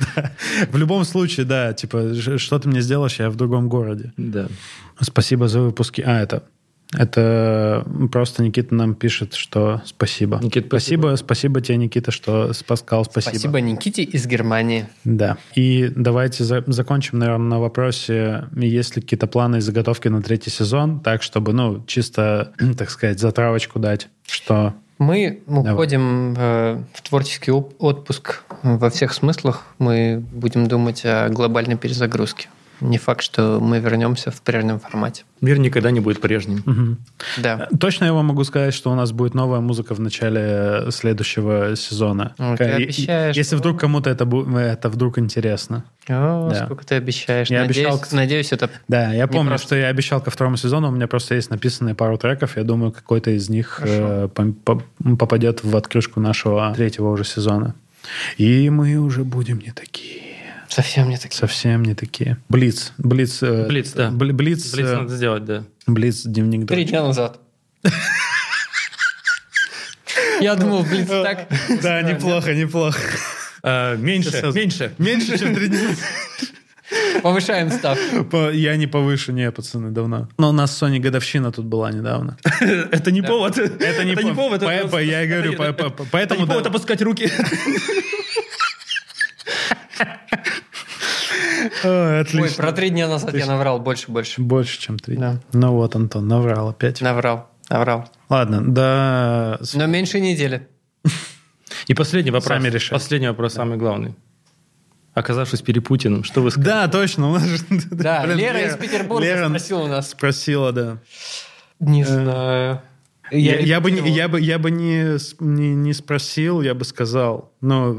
В любом случае, да, типа, что ты мне сделаешь, я в другом городе. Да. Спасибо за выпуски. А, это... Это просто Никита нам пишет, что спасибо. Никит, спасибо. Спасибо тебе, Никита, что спаскал. Спасибо. Спасибо Никите из Германии. Да. И давайте за- закончим, наверное, на вопросе, есть ли какие-то планы и заготовки на третий сезон, так, чтобы, ну, чисто, так сказать, затравочку дать, что... Мы уходим э, в творческий отпуск во всех смыслах. Мы будем думать о глобальной перезагрузке. Не факт, что мы вернемся в прежнем формате. Мир никогда не будет прежним. Мгм. Да. Точно я вам могу сказать, что у нас будет новая музыка в начале следующего сезона. Ну, ты И- и- обещаешь, Если вдруг кому-то это, бу- это вдруг интересно. О, Да. сколько ты обещаешь. Я надеюсь, обещал, надеюсь, это... Да, я Не помню, просто. что я обещал ко второму сезону, у меня просто есть написанные пару треков, я думаю, какой-то из них э, попадет в открышку нашего третьего уже сезона. И мы уже будем не такие. Совсем не такие. Совсем не такие. Блиц. Блиц. э, Блиц, да. Бли- Блиц. Блиц э, надо сделать, да. Блиц, дневник Три дня назад. Я думал, блин, так... Да, неплохо, неплохо. А, Меньше, меньше. Меньше, чем три дня. Повышаем ставку. Я не повыше, не, пацаны, давно. Но у нас Sony годовщина тут была недавно. Это не повод. Это не повод. повод. По- это по- я и говорю, это- по- по- это поэтому не повод опускать руки. Ой, про три дня назад я наврал больше-больше. Больше, чем три. Да. Ну вот, Антон, наврал опять. Наврал, наврал. Ладно, да... Но меньше недели. И последний вопрос. Сами решайте. Последний вопрос, самый главный. Оказавшись перед Путиным, что вы скажете? Да, точно. Да, Лера из Петербурга спросила у нас. Спросила, да. Не знаю. Я, я бы, не- репетировал. я бы, я бы не, не, не спросил, я бы сказал. Но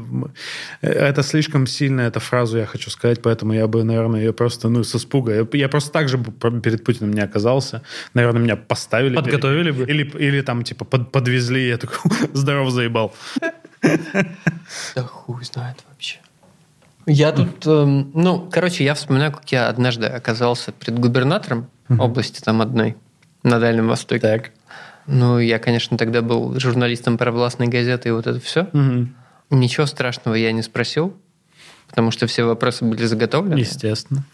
э, это слишком сильно, эту фразу я хочу сказать, поэтому я бы, наверное, ее просто, ну, с испуга. Я, я просто так же бы перед Путиным не оказался. Наверное, меня поставили. перед- Подготовили бы. Или, или там, типа, под- подвезли, я такой, здоров, заебал. Да хуй знает вообще. Я тут, эм, ну, короче, я вспоминаю, как я однажды оказался перед губернатором области там одной на Дальнем Востоке. Так. Ну, я, конечно, тогда был журналистом провластной газеты и вот это все. Мгм. Ничего страшного я не спросил, потому что все вопросы были заготовлены. Естественно.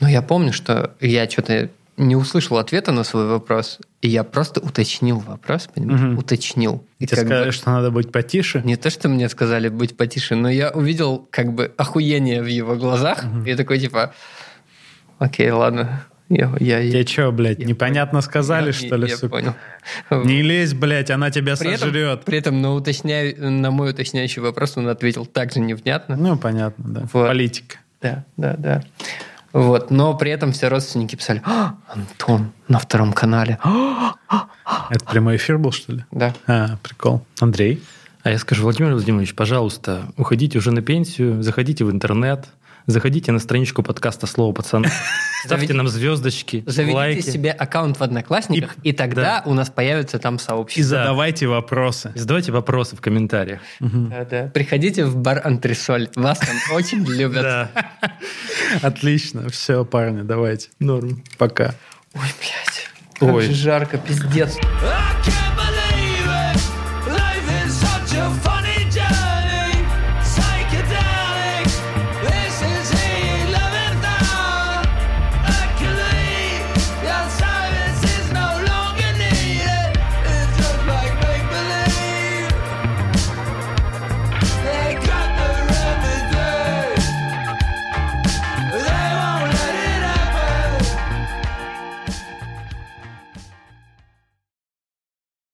Но я помню, что я что-то не услышал ответа на свой вопрос, и я просто уточнил вопрос, понимаешь? Мгм. Уточнил. И Тебе как бы- сказали, что надо быть потише. Не то, что мне сказали быть потише, но я увидел как бы охуение в его глазах, и такой типа, окей, ладно, я, я, я, Тебе что, блядь, Я непонятно сказали, я- что ли, я сука? понял. Не лезь, блядь, она тебя При этом, сожрет. при этом на, уточняю, на мой уточняющий вопрос он ответил так же невнятно. Ну, понятно, да. Вот. Политика. Да, да, да. Вот, но при этом все родственники писали, «А, Антон на втором канале. «А, Это прямой эфир был, что ли? Да. А, прикол. Андрей? А я скажу, Владимир Владимирович, пожалуйста, уходите уже на пенсию, заходите в интернет, заходите на страничку подкаста «Слово пацана», ставьте нам звездочки, Заведите лайки. себе аккаунт в Одноклассниках, и, тогда у нас появится там И сообщество. задавайте вопросы. И задавайте вопросы в комментариях. Да, да. Приходите в бар Антресоль. Вас там очень любят. Да, Отлично. Все, парни, давайте. норм. Пока. Ой, блядь. Как Ой. же жарко, пиздец. I